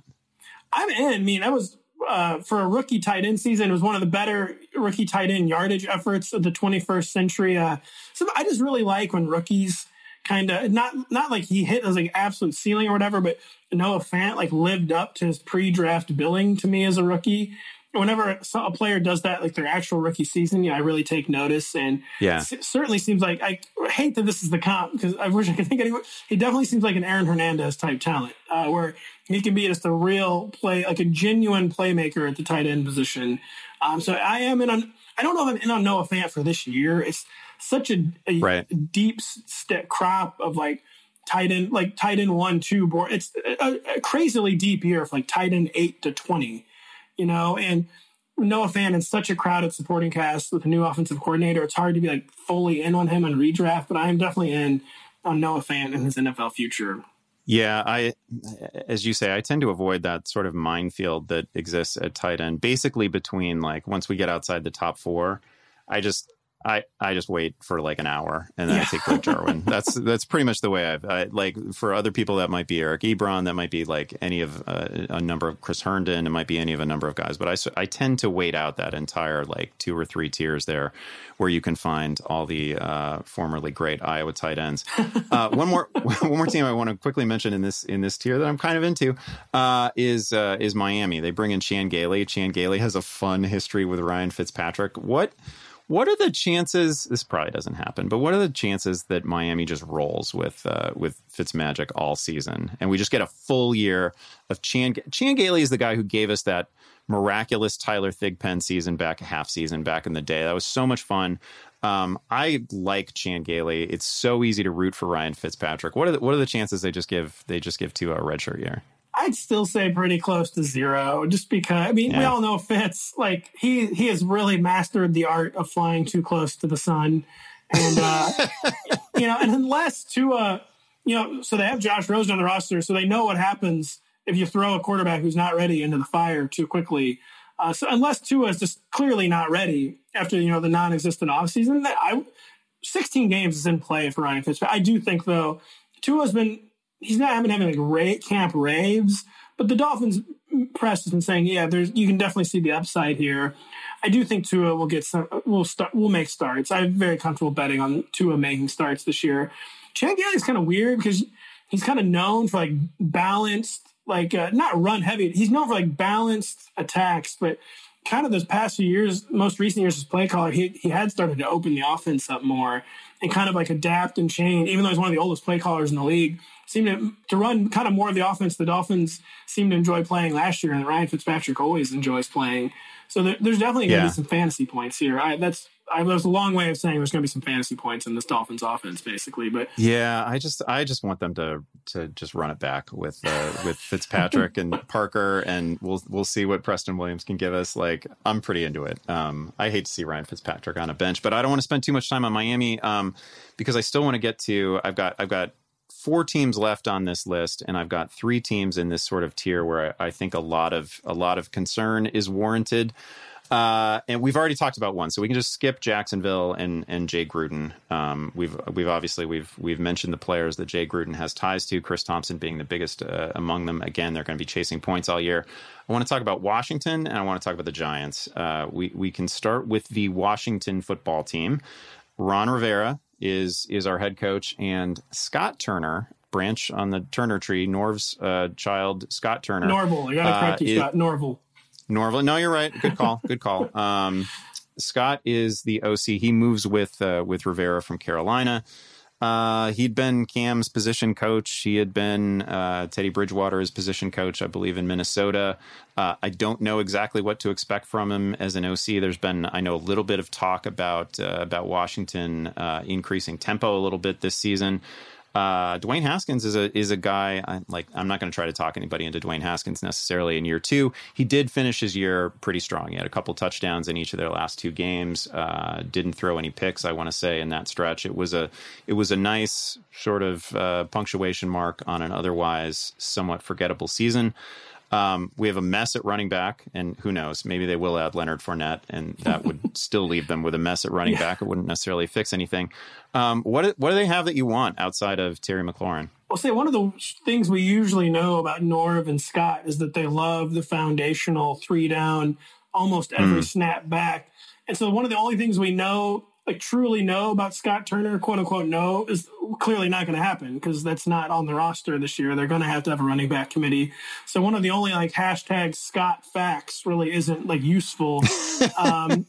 C: I'm in. I mean, that was uh, for a rookie tight end season. It was one of the better rookie tight end yardage efforts of the 21st century. Uh, so I just really like when rookies kind of not not like he hit as like absolute ceiling or whatever, but Noah Fant like lived up to his pre-draft billing to me as a rookie whenever a player does that, like their actual rookie season, yeah, I really take notice. And
B: yeah,
C: it certainly seems like I hate that this is the comp because I wish I could think anyone. He definitely seems like an Aaron Hernandez type talent, uh, where he can be just a real play, like a genuine playmaker at the tight end position. Um, so I am in on. I don't know if I'm in on Noah Fant for this year. It's such a, a
B: right.
C: deep step crop of like tight end, like tight end one, two board. It's a, a crazily deep year of like tight end eight to twenty you know, and Noah Fant in such a crowded supporting cast with a new offensive coordinator, it's hard to be like fully in on him and redraft, but I am definitely in on Noah Fant and his NFL future.
B: Yeah, I, as you say, I tend to avoid that sort of minefield that exists at tight end. Basically, between like once we get outside the top four, I just I, I just wait for like an hour and then yeah. I take Greg Jarwin. that's that's pretty much the way I've I, like for other people that might be Eric Ebron, that might be like any of uh, a number of Chris Herndon, it might be any of a number of guys. But I I tend to wait out that entire like two or three tiers there, where you can find all the uh, formerly great Iowa tight ends. Uh, one more one more team I want to quickly mention in this in this tier that I'm kind of into uh, is uh, is Miami. They bring in Chan Gailey. Chan Gailey has a fun history with Ryan Fitzpatrick. What what are the chances? This probably doesn't happen, but what are the chances that Miami just rolls with uh, with Fitzmagic all season, and we just get a full year of Chan? Chan Gailey is the guy who gave us that miraculous Tyler Thigpen season back, a half season back in the day. That was so much fun. Um, I like Chan Gailey. It's so easy to root for Ryan Fitzpatrick. What are the, what are the chances they just give they just give to a redshirt year?
C: I'd still say pretty close to zero, just because I mean yeah. we all know Fitz like he he has really mastered the art of flying too close to the sun, and uh, you know, and unless Tua, you know, so they have Josh Rosen on the roster, so they know what happens if you throw a quarterback who's not ready into the fire too quickly. Uh, so unless Tua is just clearly not ready after you know the non-existent offseason, that I 16 games is in play for Ryan Fitzpatrick. I do think though Tua's been he's not having having like camp raves, but the Dolphins press has been saying, yeah, there's you can definitely see the upside here. I do think Tua will get some. Will start. Will make starts. I'm very comfortable betting on Tua making starts this year. Chan Gailey is kind of weird because he's kind of known for like balanced, like uh, not run heavy. He's known for like balanced attacks, but kind of those past few years, most recent years as play caller, he he had started to open the offense up more and kind of like adapt and change. Even though he's one of the oldest play callers in the league, seem to, to run kind of more of the offense the Dolphins seem to enjoy playing last year, and Ryan Fitzpatrick always enjoys playing. So there, there's definitely going to yeah. be some fantasy points here. I, that's I, was a long way of saying there's going to be some fantasy points in this Dolphins offense, basically. But
B: yeah, I just I just want them to to just run it back with uh, with Fitzpatrick and Parker, and we'll we'll see what Preston Williams can give us. Like I'm pretty into it. Um, I hate to see Ryan Fitzpatrick on a bench, but I don't want to spend too much time on Miami um, because I still want to get to. I've got I've got four teams left on this list, and I've got three teams in this sort of tier where I, I think a lot of a lot of concern is warranted. Uh, and we've already talked about one, so we can just skip Jacksonville and and Jay Gruden. Um, we've we've obviously we've we've mentioned the players that Jay Gruden has ties to. Chris Thompson being the biggest uh, among them. Again, they're going to be chasing points all year. I want to talk about Washington, and I want to talk about the Giants. Uh, we we can start with the Washington football team. Ron Rivera is is our head coach, and Scott Turner, branch on the Turner tree, Norv's uh, child, Scott Turner.
C: Norval, I got to correct you, Scott. Norval.
B: Norval. No, you're right. Good call. Good call. Um, Scott is the OC. He moves with uh, with Rivera from Carolina. Uh, he'd been Cam's position coach. He had been uh, Teddy Bridgewater's position coach, I believe, in Minnesota. Uh, I don't know exactly what to expect from him as an OC. There's been, I know, a little bit of talk about uh, about Washington uh, increasing tempo a little bit this season. Uh, Dwayne Haskins is a is a guy. I, like I'm not going to try to talk anybody into Dwayne Haskins necessarily in year two. He did finish his year pretty strong. He had a couple touchdowns in each of their last two games. Uh, didn't throw any picks. I want to say in that stretch, it was a it was a nice sort of uh, punctuation mark on an otherwise somewhat forgettable season. Um, we have a mess at running back, and who knows? Maybe they will add Leonard Fournette, and that would still leave them with a mess at running yeah. back. It wouldn't necessarily fix anything. Um, what what do they have that you want outside of Terry McLaurin?
C: I'll say one of the things we usually know about Norv and Scott is that they love the foundational three down, almost every mm. snap back. And so one of the only things we know like truly know about Scott Turner, quote unquote, know is clearly not going to happen because that's not on the roster this year. They're going to have to have a running back committee. So one of the only like hashtag Scott facts really isn't like useful. um,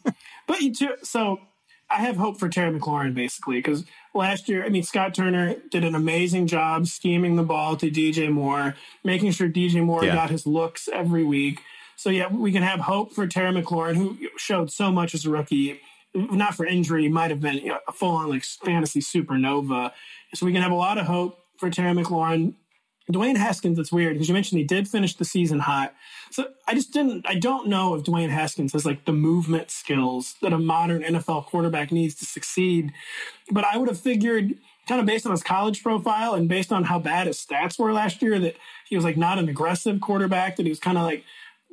C: but you too, so I have hope for Terry McLaurin basically because last year, I mean, Scott Turner did an amazing job scheming the ball to DJ Moore, making sure DJ Moore yeah. got his looks every week. So yeah, we can have hope for Terry McLaurin, who showed so much as a rookie not for injury, might have been you know, a full on like fantasy supernova. So we can have a lot of hope for Terry McLaurin. Dwayne Haskins, it's weird because you mentioned he did finish the season hot. So I just didn't, I don't know if Dwayne Haskins has like the movement skills that a modern NFL quarterback needs to succeed. But I would have figured, kind of based on his college profile and based on how bad his stats were last year, that he was like not an aggressive quarterback, that he was kind of like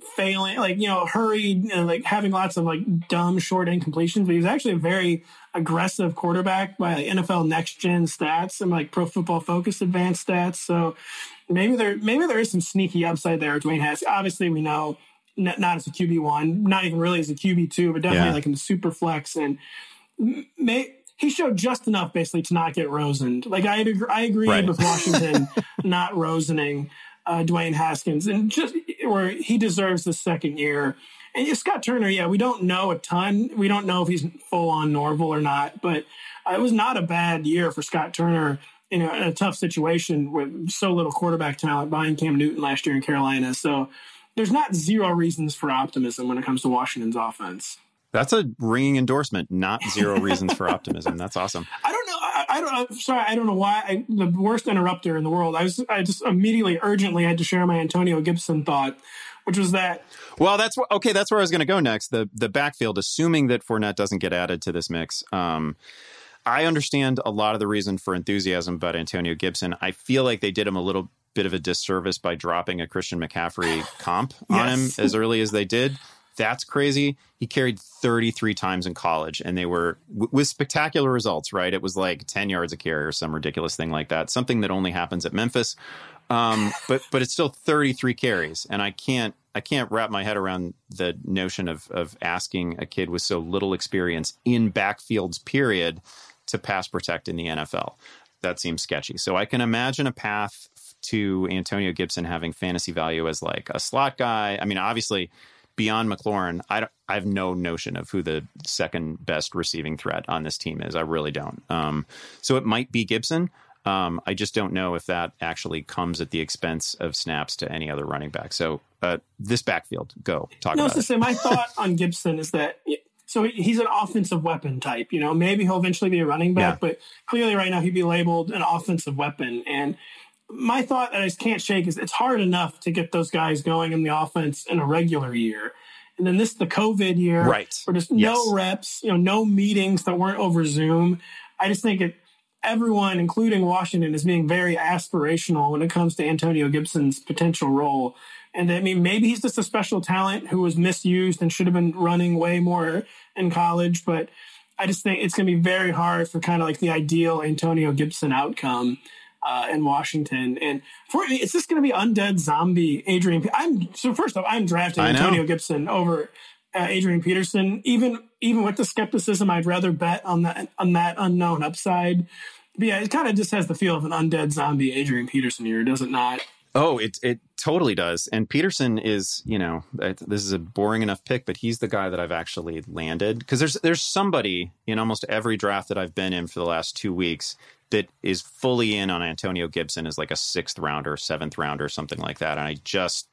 C: failing, like, you know, hurried, and like having lots of like dumb short incompletions. But he was actually a very aggressive quarterback by like, NFL next gen stats and like pro football focus advanced stats. So maybe there, maybe there is some sneaky upside there. Dwayne has, obviously we know not, not as a QB one, not even really as a QB two, but definitely yeah. like in the super flex and may, he showed just enough basically to not get Rosened. Like I agree, I agree right. with Washington not Rosening uh, Dwayne Haskins, and just where he deserves the second year. And Scott Turner, yeah, we don't know a ton. We don't know if he's full on Norval or not, but uh, it was not a bad year for Scott Turner in a, in a, tough situation with so little quarterback talent buying Cam Newton last year in Carolina. So there's not zero reasons for optimism when it comes to Washington's offense.
B: That's a ringing endorsement, not zero reasons for optimism. That's awesome.
C: I don't know. I, I don't. I'm sorry. I don't know why. I, the worst interrupter in the world. I was. I just immediately, urgently had to share my Antonio Gibson thought, which was that.
B: Well, that's okay. That's where I was going to go next. The the backfield, assuming that Fournette doesn't get added to this mix. Um, I understand a lot of the reason for enthusiasm about Antonio Gibson. I feel like they did him a little bit of a disservice by dropping a Christian McCaffrey comp yes. on him as early as they did. That's crazy. He carried 33 times in college, and they were with spectacular results. Right? It was like 10 yards a carry or some ridiculous thing like that. Something that only happens at Memphis. Um, but but it's still 33 carries, and I can't I can't wrap my head around the notion of of asking a kid with so little experience in backfields. Period to pass protect in the NFL. That seems sketchy. So I can imagine a path to Antonio Gibson having fantasy value as like a slot guy. I mean, obviously beyond McLaurin, I, I have no notion of who the second best receiving threat on this team is. I really don't. Um, so it might be Gibson. Um, I just don't know if that actually comes at the expense of snaps to any other running back. So uh, this backfield, go talk no, about
C: it. My thought on Gibson is that so he's an offensive weapon type. You know, maybe he'll eventually be a running back, yeah. but clearly right now he'd be labeled an offensive weapon. And my thought that I just can't shake is it's hard enough to get those guys going in the offense in a regular year. And then this the COVID year,
B: right?
C: Where just yes. no reps, you know, no meetings that weren't over Zoom. I just think it everyone, including Washington, is being very aspirational when it comes to Antonio Gibson's potential role. And I mean, maybe he's just a special talent who was misused and should have been running way more in college. But I just think it's going to be very hard for kind of like the ideal Antonio Gibson outcome uh, in Washington. And for me, it's just going to be undead zombie Adrian. I'm so first off, I'm drafting Antonio Gibson over uh, Adrian Peterson. Even even with the skepticism, I'd rather bet on that on that unknown upside. But yeah, it kind of just has the feel of an undead zombie Adrian Peterson here, does it not?
B: Oh, it it totally does. And Peterson is, you know, this is a boring enough pick, but he's the guy that I've actually landed because there's there's somebody in almost every draft that I've been in for the last two weeks that is fully in on Antonio Gibson as like a sixth rounder, seventh rounder, something like that. And I just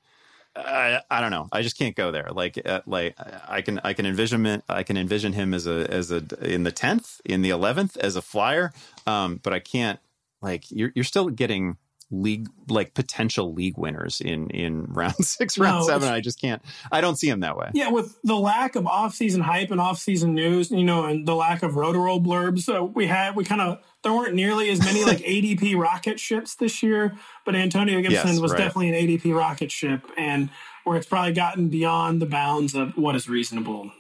B: I, I don't know. I just can't go there. Like, uh, like I can, I can envision. I can envision him as a, as a, in the tenth, in the eleventh, as a flyer. Um, but I can't. Like, you're, you're still getting league like potential league winners in in round six, round no, seven. I just can't. I don't see him that way.
C: Yeah, with the lack of off-season hype and off-season news, you know, and the lack of roll blurbs, so we had we kind of there weren't nearly as many like ADP rocket ships this year, but Antonio Gibson yes, was right. definitely an ADP rocket ship, and where it's probably gotten beyond the bounds of what is reasonable.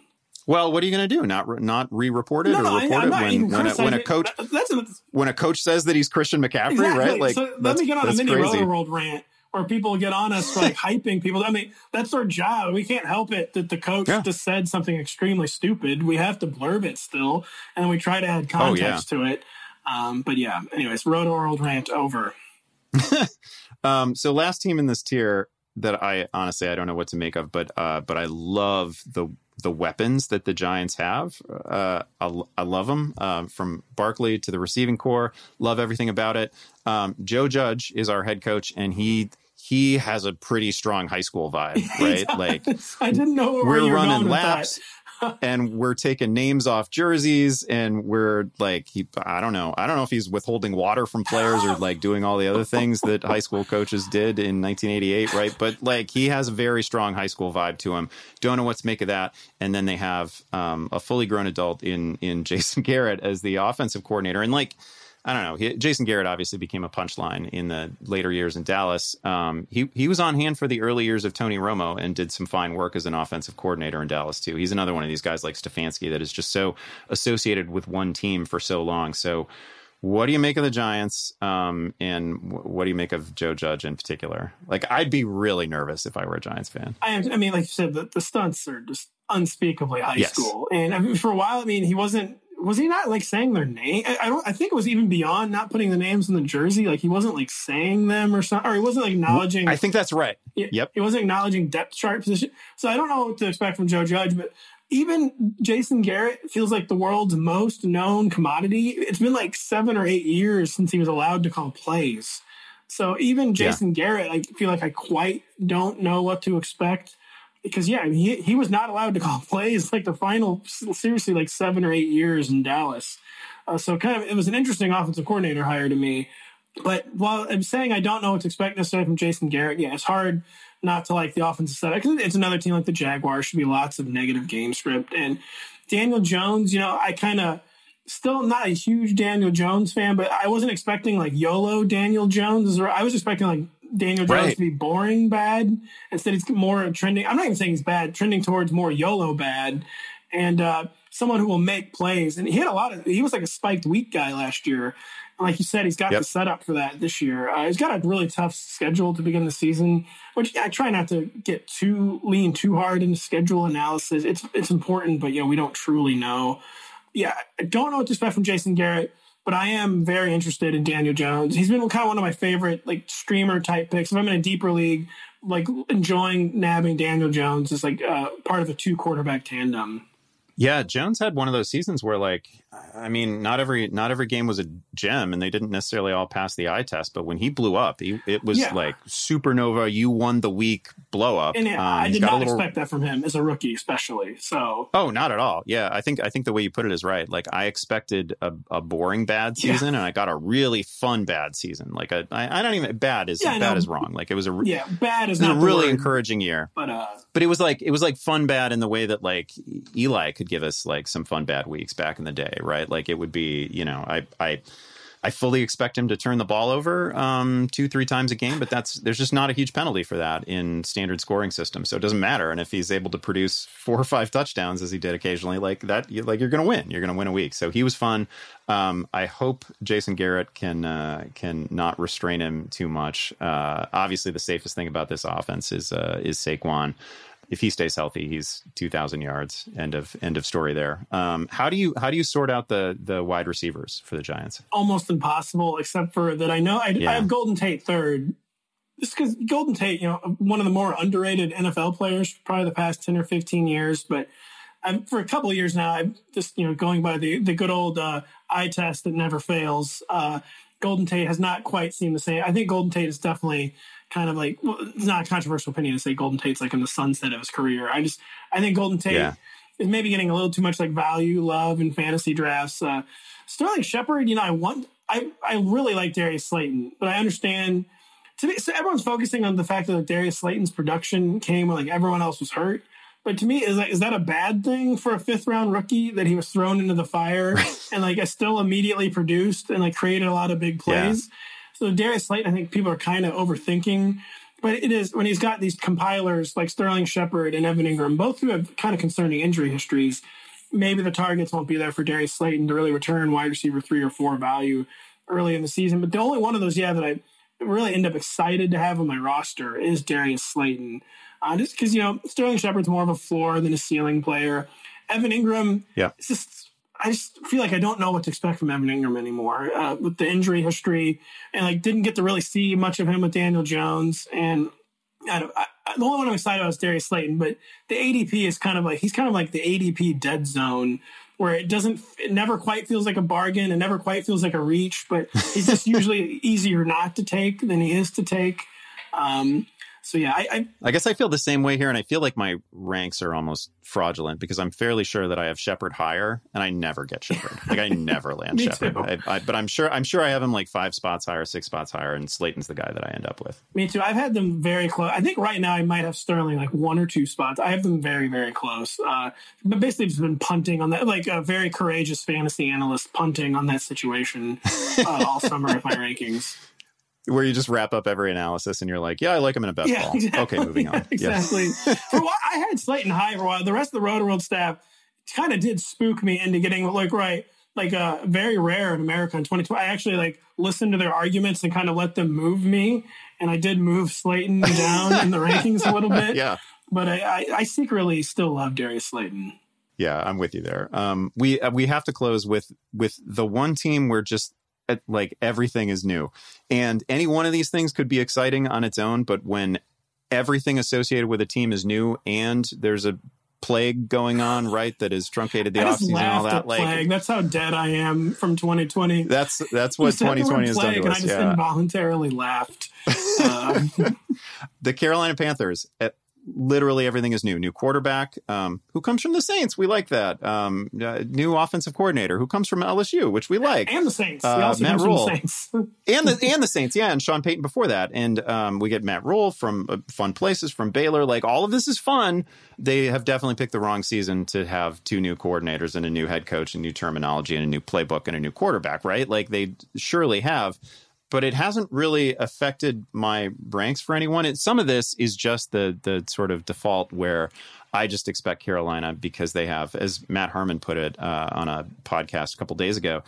B: Well, what are you going to do? Not not re-report it no, or no, report it when when a, when a, coach that's a, when a coach says that he's Christian McCaffrey, exactly. right?
C: Like, so let me get on a mini Roto World rant where people get on us for like hyping people. I mean, that's our job. We can't help it that the coach yeah. just said something extremely stupid. We have to blurb it still, and we try to add context oh, yeah. to it. Um, but yeah, anyways, Rotoworld rant over.
B: um, so last team in this tier that I honestly I don't know what to make of, but uh, but I love the the weapons that the Giants have. Uh, I, I, love them uh, from Barkley to the receiving corps. Love everything about it. Um, Joe Judge is our head coach, and he he has a pretty strong high school vibe, right?
C: like I didn't know we're running laps
B: and we're taking names off jerseys and we're like he I don't know. I don't know if he's withholding water from players or like doing all the other things that high school coaches did in 1988, right? But like he has a very strong high school vibe to him. Don't know what to make of that. And then they have um, a fully grown adult in in Jason Garrett as the offensive coordinator and like I don't know. He, Jason Garrett obviously became a punchline in the later years in Dallas. Um, he he was on hand for the early years of Tony Romo and did some fine work as an offensive coordinator in Dallas too. He's another one of these guys like Stefanski that is just so associated with one team for so long. So, what do you make of the Giants? Um, and what do you make of Joe Judge in particular? Like, I'd be really nervous if I were a Giants fan.
C: I, am, I mean, like you said, the, the stunts are just unspeakably high yes. school. And I mean, for a while, I mean, he wasn't was he not like saying their name? I, I, don't. I think it was even beyond not putting the names in the jersey. Like he wasn't like saying them or something, or he wasn't like acknowledging.
B: I think that's right. Yep.
C: He wasn't acknowledging depth chart position. So I don't know what to expect from Joe Judge, but even Jason Garrett feels like the world's most known commodity. It's been like seven or eight years since he was allowed to call plays. So even Jason yeah. Garrett, I feel like I quite don't know what to expect because yeah, he he was not allowed to call plays like the final seriously like seven or eight years in Dallas. Uh, so kind of it was an interesting offensive coordinator hire to me. But while I'm saying I don't know what to expect necessarily from Jason Garrett, yeah, it's hard not to like the offensive setup because it's another team like the Jaguars. Should be lots of negative game script and Daniel Jones. You know, I kind of still not a huge Daniel Jones fan, but I wasn't expecting like YOLO Daniel Jones. I was expecting like Daniel Jones right. to be boring bad. Instead, it's more trending. I'm not even saying he's bad, trending towards more YOLO bad. And uh, someone who will make plays. And he had a lot of, he was like a spiked week guy last year. And like you said, he's got yep. the setup for that this year. Uh, he's got a really tough schedule to begin the season, which I try not to get too lean too hard into schedule analysis. It's it's important, but you know we don't truly know. Yeah, I don't know what to expect from Jason Garrett but I am very interested in Daniel Jones. He's been kind of one of my favorite like streamer type picks. If I'm in a deeper league, like enjoying nabbing Daniel Jones is like uh, part of a two quarterback tandem.
B: Yeah, Jones had one of those seasons where like I mean, not every not every game was a gem, and they didn't necessarily all pass the eye test. But when he blew up, he, it was yeah. like supernova. You won the week blow up.
C: And um, I did not little... expect that from him as a rookie, especially. So,
B: oh, not at all. Yeah, I think I think the way you put it is right. Like I expected a, a boring bad season, yeah. and I got a really fun bad season. Like a, I, I don't even bad is yeah, bad is wrong. Like it was a
C: yeah bad is
B: not
C: a
B: really encouraging year.
C: But uh,
B: but it was like it was like fun bad in the way that like Eli could give us like some fun bad weeks back in the day, right? Like it would be you know I I I fully expect him to turn the ball over um, two, three times a game, but that's there's just not a huge penalty for that in standard scoring system. So it doesn't matter. And if he's able to produce four or five touchdowns as he did occasionally, like that, you, like you're going to win. You're going to win a week. So he was fun. Um, I hope Jason Garrett can uh, can not restrain him too much. Uh, obviously, the safest thing about this offense is uh, is Saquon if he stays healthy, he's two thousand yards. End of end of story there. Um, how do you how do you sort out the the wide receivers for the Giants?
C: Almost impossible, except for that I know I, yeah. I have Golden Tate third. Just because Golden Tate, you know, one of the more underrated NFL players, probably the past ten or fifteen years, but. I'm, for a couple of years now, I'm just you know going by the the good old uh, eye test that never fails. Uh, Golden Tate has not quite seen the same. I think Golden Tate is definitely kind of like well, it's not a controversial opinion to say Golden Tate's like in the sunset of his career. I just I think Golden Tate yeah. is maybe getting a little too much like value love and fantasy drafts. Uh, Sterling Shepard, you know, I want I I really like Darius Slayton, but I understand to me, so everyone's focusing on the fact that like, Darius Slayton's production came when like everyone else was hurt. But to me, is that is that a bad thing for a fifth round rookie that he was thrown into the fire and like I still immediately produced and like created a lot of big plays? Yeah. So Darius Slayton, I think people are kind of overthinking, but it is when he's got these compilers like Sterling Shepard and Evan Engram, both who have kind of concerning injury histories. Maybe the targets won't be there for Darius Slayton to really return wide receiver three or four value early in the season. But the only one of those, yeah, that I really end up excited to have on my roster is Darius Slayton. Uh, just because, you know, Sterling Shepard's more of a floor than a ceiling player. Evan Engram,
B: yeah.
C: it's just I just feel like I don't know what to expect from Evan Engram anymore uh, with the injury history, and like didn't get to really see much of him with Daniel Jones. And I I, the only one I'm excited about is Darius Slayton, but the ADP is kind of like he's kind of like the ADP dead zone where it doesn't it never quite feels like a bargain and never quite feels like a reach, but he's just usually easier not to take than he is to take. Um, so yeah, I, I,
B: I guess I feel the same way here, and I feel like my ranks are almost fraudulent because I'm fairly sure that I have Shepard higher, and I never get Shepard. like I never land Shepard. I, I, but I'm sure I'm sure I have him like five spots higher, six spots higher, and Slayton's the guy that I end up with.
C: Me too. I've had them very close. I think right now I might have Sterling like one or two spots. I have them very very close. Uh, but basically, just been punting on that, like a very courageous fantasy analyst punting on that situation uh, all summer with my rankings
B: where you just wrap up every analysis and you're like, yeah, I like him in a best yeah, ball. Exactly. Okay, moving on.
C: exactly. for a while, I had Slayton high for a while. The rest of the Rotoworld staff kind of did spook me into getting like right, like uh, very rare in America in 2020. I actually like listened to their arguments and kind of let them move me, and I did move Slayton down in the rankings a little bit.
B: Yeah,
C: but I, I, I secretly still love Darius Slayton.
B: Yeah, I'm with you there. Um, we uh, we have to close with with the one team where just like everything is new. And any one of these things could be exciting on its own, but when everything associated with a team is new and there's a plague going on, right? That has truncated the offseason and all that.
C: Like plague. that's how dead I am from 2020.
B: That's that's what 2020 has done to us.
C: And I just
B: yeah.
C: involuntarily laughed. Um,
B: the Carolina Panthers at literally everything is new. New quarterback um, who comes from the Saints. We like that. Um, uh, new offensive coordinator who comes from LSU, which we like.
C: And the Saints. Uh, Matt. Saints.
B: and the and the Saints. Yeah, and Sean Payton before that. And um, we get Matt Rhule from uh, fun places from Baylor. Like all of this is fun. They have definitely picked the wrong season to have two new coordinators and a new head coach and new terminology and a new playbook and a new quarterback. Right? Like they surely have but it hasn't really affected my ranks for anyone. Some of this is just the the sort of default where I just expect Carolina because they have, as Matt Harmon put it uh, on a podcast a couple days ago,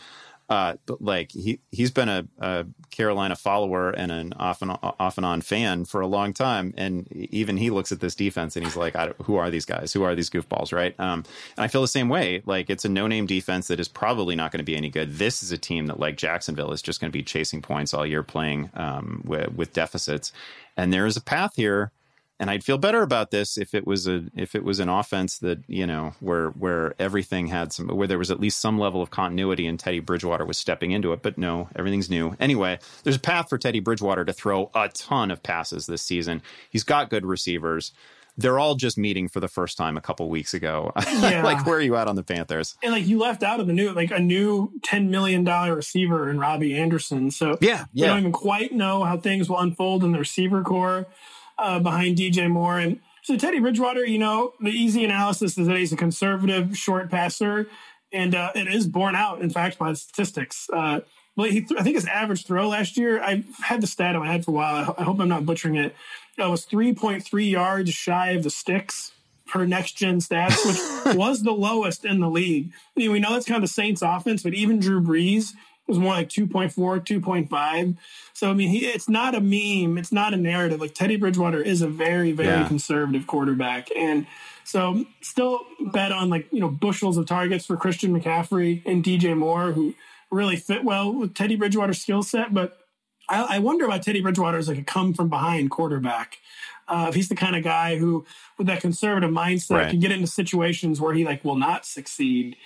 B: uh, but like he he's been a, a, Carolina follower and an off and off and on fan for a long time, and even he looks at this defense and he's like, "Who are these guys? Who are these goofballs?" Right? Um, and I feel the same way. Like it's a no name defense that is probably not going to be any good. This is a team that, like Jacksonville, is just going to be chasing points all year, playing um, with, with deficits. And there is a path here and I'd feel better about this if it was a if it was an offense that you know where where everything had some where there was at least some level of continuity and Teddy Bridgewater was stepping into it. But no, everything's new. Anyway, there's a path for Teddy Bridgewater to throw a ton of passes this season. He's got good receivers. They're all just meeting for the first time a couple weeks ago. Yeah. like, where are you at on the Panthers?
C: And like, you left out of the new, like a new ten million dollar receiver in Robbie Anderson. So
B: yeah, yeah,
C: we don't even quite know how things will unfold in the receiver corps uh, behind DJ Moore. And so Teddy Bridgewater, you know, the easy analysis is that he's a conservative short passer, and uh, it is borne out, in fact, by the statistics. Uh, well, he th- I think his average throw last year, I had the stat in my head for a while. I, ho- I hope I'm not butchering it. It was 3.3 yards shy of the sticks per next gen stats, which was the lowest in the league. I mean, we know that's kind of the Saints offense, but even Drew Brees was more like 2.4, 2.5. So, I mean, he, it's not a meme. It's not a narrative. Like Teddy Bridgewater is a very, very yeah. conservative quarterback. And so still bet on like, you know, bushels of targets for Christian McCaffrey and DJ Moore, who really fit well with Teddy Bridgewater's skill set. But I, I, wonder about Teddy Bridgewater as like a come from behind quarterback. Uh, if he's the kind of guy who, with that conservative mindset, right. can get into situations where he like will not succeed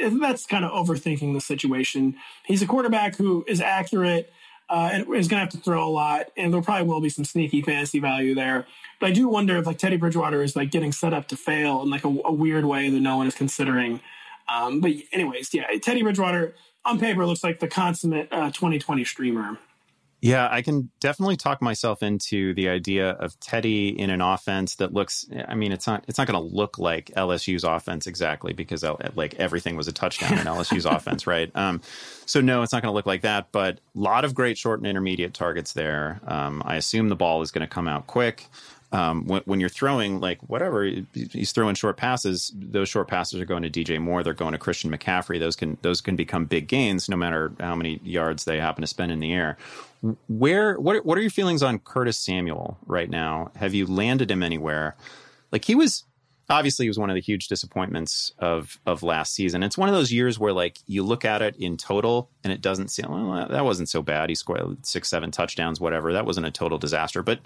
C: that's kind of overthinking the situation. He's a quarterback who is accurate uh, and is going to have to throw a lot, and there probably will be some sneaky fantasy value there. But I do wonder if like Teddy Bridgewater is like getting set up to fail in like a, a weird way that no one is considering. Um, but anyways, yeah, Teddy Bridgewater on paper looks like the consummate uh, 2020 streamer.
B: Yeah, I can definitely talk myself into the idea of Teddy in an offense that looks. I mean, it's not it's not going to look like LSU's offense exactly because uh, like everything was a touchdown in LSU's offense, right? Um, so no, it's not going to look like that. But a lot of great short and intermediate targets there. Um, I assume the ball is going to come out quick. Um, when, when, you're throwing like whatever he's throwing short passes, those short passes are going to DJ Moore. They're going to Christian McCaffrey. Those can those can become big gains no matter how many yards they happen to spend in the air. Where what what are your feelings on Curtis Samuel right now? Have you landed him anywhere? Like he was obviously he was one of the huge disappointments of of last season. It's one of those years where like you look at it in total and it doesn't seem well, that wasn't so bad. He scored six, seven touchdowns, whatever. That wasn't a total disaster, but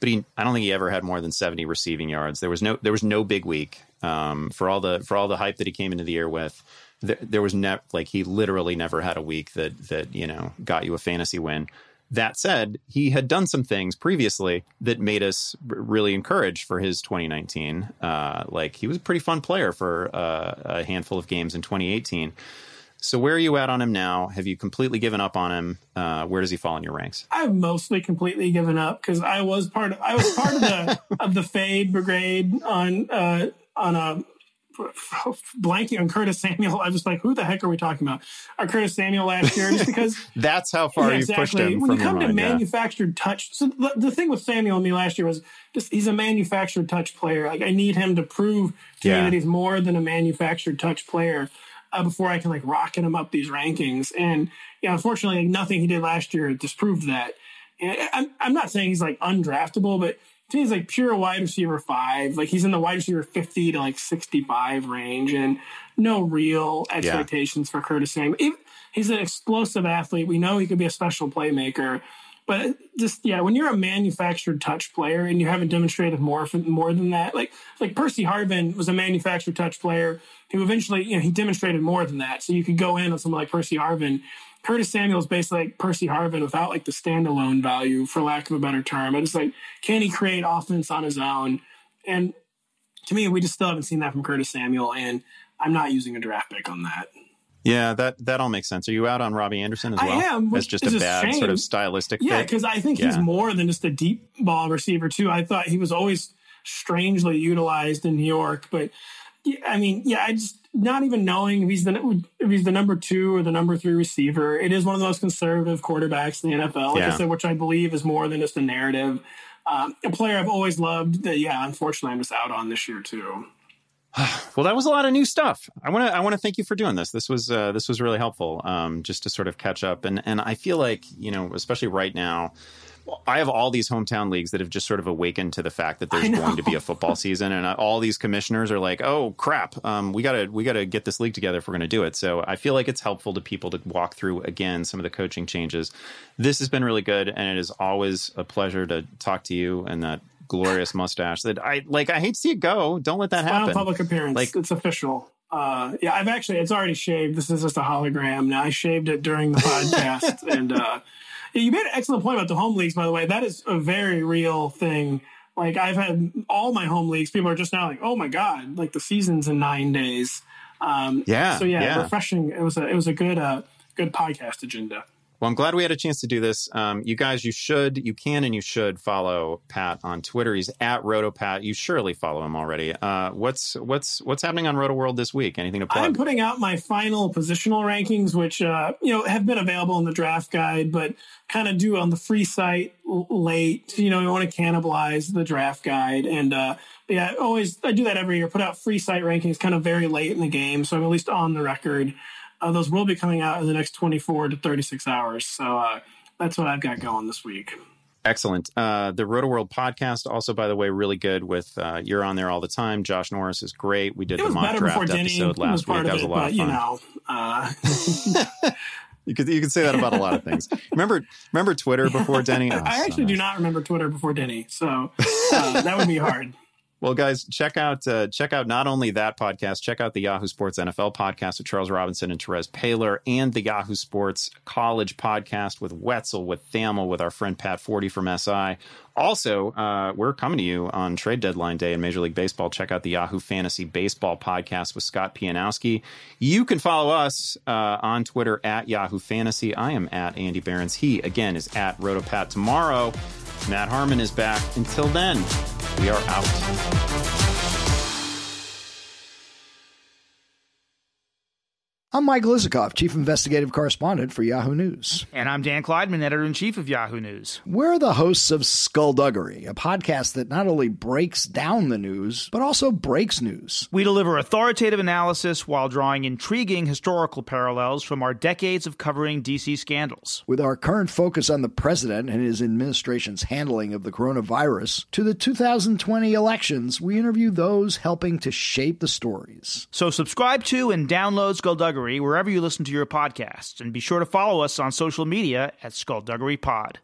B: but he I don't think he ever had more than seventy receiving yards. There was no there was no big week um, for all the for all the hype that he came into the year with. There, there was never like he literally never had a week that that you know got you a fantasy win. That said, he had done some things previously that made us really encouraged for his 2019. Uh, like he was a pretty fun player for uh, a handful of games in 2018. So where are you at on him now? Have you completely given up on him? Uh, where does he fall in your ranks?
C: I've mostly completely given up because I was part of I was part of the of the fade brigade on uh, on a blanking on Curtis Samuel. I was like, who the heck are we talking about? Our Curtis Samuel last year, just because
B: that's how far yeah, you pushed him.
C: When you come
B: to mind,
C: manufactured yeah. touch, so the, the, thing with Samuel and me last year was just he's a manufactured touch player. Like I need him to prove to yeah. me that he's more than a manufactured touch player. Uh, before I can like rocket him up these rankings, and yeah, unfortunately, like, nothing he did last year disproved that. And I'm, I'm not saying he's like undraftable, but to me, he's like pure wide receiver five. Like he's in the wide receiver 50 to like 65 range and no real expectations yeah. for Curtis Samuel. He's an explosive athlete. We know he could be a special playmaker. But just yeah, when you're a manufactured touch player and you haven't demonstrated more more than that, like like Percy Harvin was a manufactured touch player who eventually you know he demonstrated more than that. So you could go in on someone like Percy Harvin Curtis Samuel is basically like Percy Harvin without like the standalone value, for lack of a better term. It's like, can he create offense on his own? And to me, we just still haven't seen that from Curtis Samuel, and I'm not using a draft pick on that.
B: Yeah, that that all makes sense. Are you out on Robbie Anderson as well?
C: I am.
B: As just a bad a sort of stylistic.
C: Yeah, because I think yeah. he's more than just a deep ball receiver too. I thought he was always strangely utilized in New York, but I mean, yeah, I just not even knowing if he's the if he's the number two or the number three receiver. It is one of the most conservative quarterbacks in the NFL, like yeah. I said, which I believe is more than just a narrative. Um, a player I've always loved. That yeah, unfortunately, I'm just out on this year too.
B: well, that was a lot of new stuff. I want to I want to thank you for doing this. This was uh, this was really helpful, um, just to sort of catch up. And and I feel like you know, especially right now, I have all these hometown leagues that have just sort of awakened to the fact that there's going to be a football season, and all these commissioners are like, "Oh crap, um, we gotta we gotta get this league together if we're going to do it." So I feel like it's helpful to people to walk through again some of the coaching changes. This has been really good, and it is always a pleasure to talk to you and that glorious mustache that I like. I hate to see it go. Don't let that
C: Final
B: happen.
C: public appearance. Like it's official. Uh, yeah, I've actually it's already shaved. This is just a hologram now. I shaved it during the podcast, and uh, you made an excellent point about the home leagues. By the way, that is a very real thing. Like I've had all my home leagues. People are just now like, "Oh my god!" Like the season's in nine days. Um,
B: yeah.
C: So yeah,
B: yeah,
C: refreshing. It was a it was a good uh, good podcast agenda.
B: Well, I'm glad we had a chance to do this. Um, you guys, you should, you can, and you should follow Pat on Twitter. He's at RotoPat. You surely follow him already. Uh, what's what's what's happening on Rotoworld this week? Anything to plug?
C: I'm putting out my final positional rankings, which uh, you know have been available in the draft guide, but kind of do on the free site late. You know, you want to cannibalize the draft guide, and uh, yeah, always I do that every year. Put out free site rankings, kind of very late in the game, so I'm at least on the record. Uh, those will be coming out in the next 24 to 36 hours. So uh, that's what I've got going this week.
B: Excellent. Uh, the Rotoworld podcast, also, by the way, really good with uh, you're on there all the time. Josh Norris is great. We did the mock draft episode last week. That was a lot
C: but,
B: of fun.
C: You know, uh...
B: you could you could say that about a lot of things. Remember remember Twitter before Denny?
C: Oh, I actually so nice. do not remember Twitter before Denny, so uh, that would be hard.
B: Well, guys, check out uh, check out not only that podcast, check out the Yahoo Sports NFL podcast with Charles Robinson and Terez Paylor, and the Yahoo Sports College podcast with Wetzel, with Thamel, with our friend Pat Forde from SI. Also, uh, we're coming to you on trade deadline day in Major League Baseball. Check out the Yahoo Fantasy Baseball podcast with Scott Pianowski. You can follow us uh, on Twitter at Yahoo Fantasy. I am at Andy Behrens. He, again, is at Rotopat. Tomorrow, Matt Harmon is back. Until then, we are out.
D: I'm Mike Isikoff, Chief Investigative Correspondent for Yahoo News.
E: And I'm Dan Klaidman, Editor in Chief of Yahoo News.
D: We're the hosts of Skullduggery, a podcast that not only breaks down the news, but also breaks news.
E: We deliver authoritative analysis while drawing intriguing historical parallels from our decades of covering DC scandals.
D: With our current focus on the president and his administration's handling of the coronavirus to the 2020 elections, we interview those helping to shape the stories.
E: So subscribe to and download Skullduggery wherever you listen to your podcasts, and be sure to follow us on social media at Skullduggery Pod.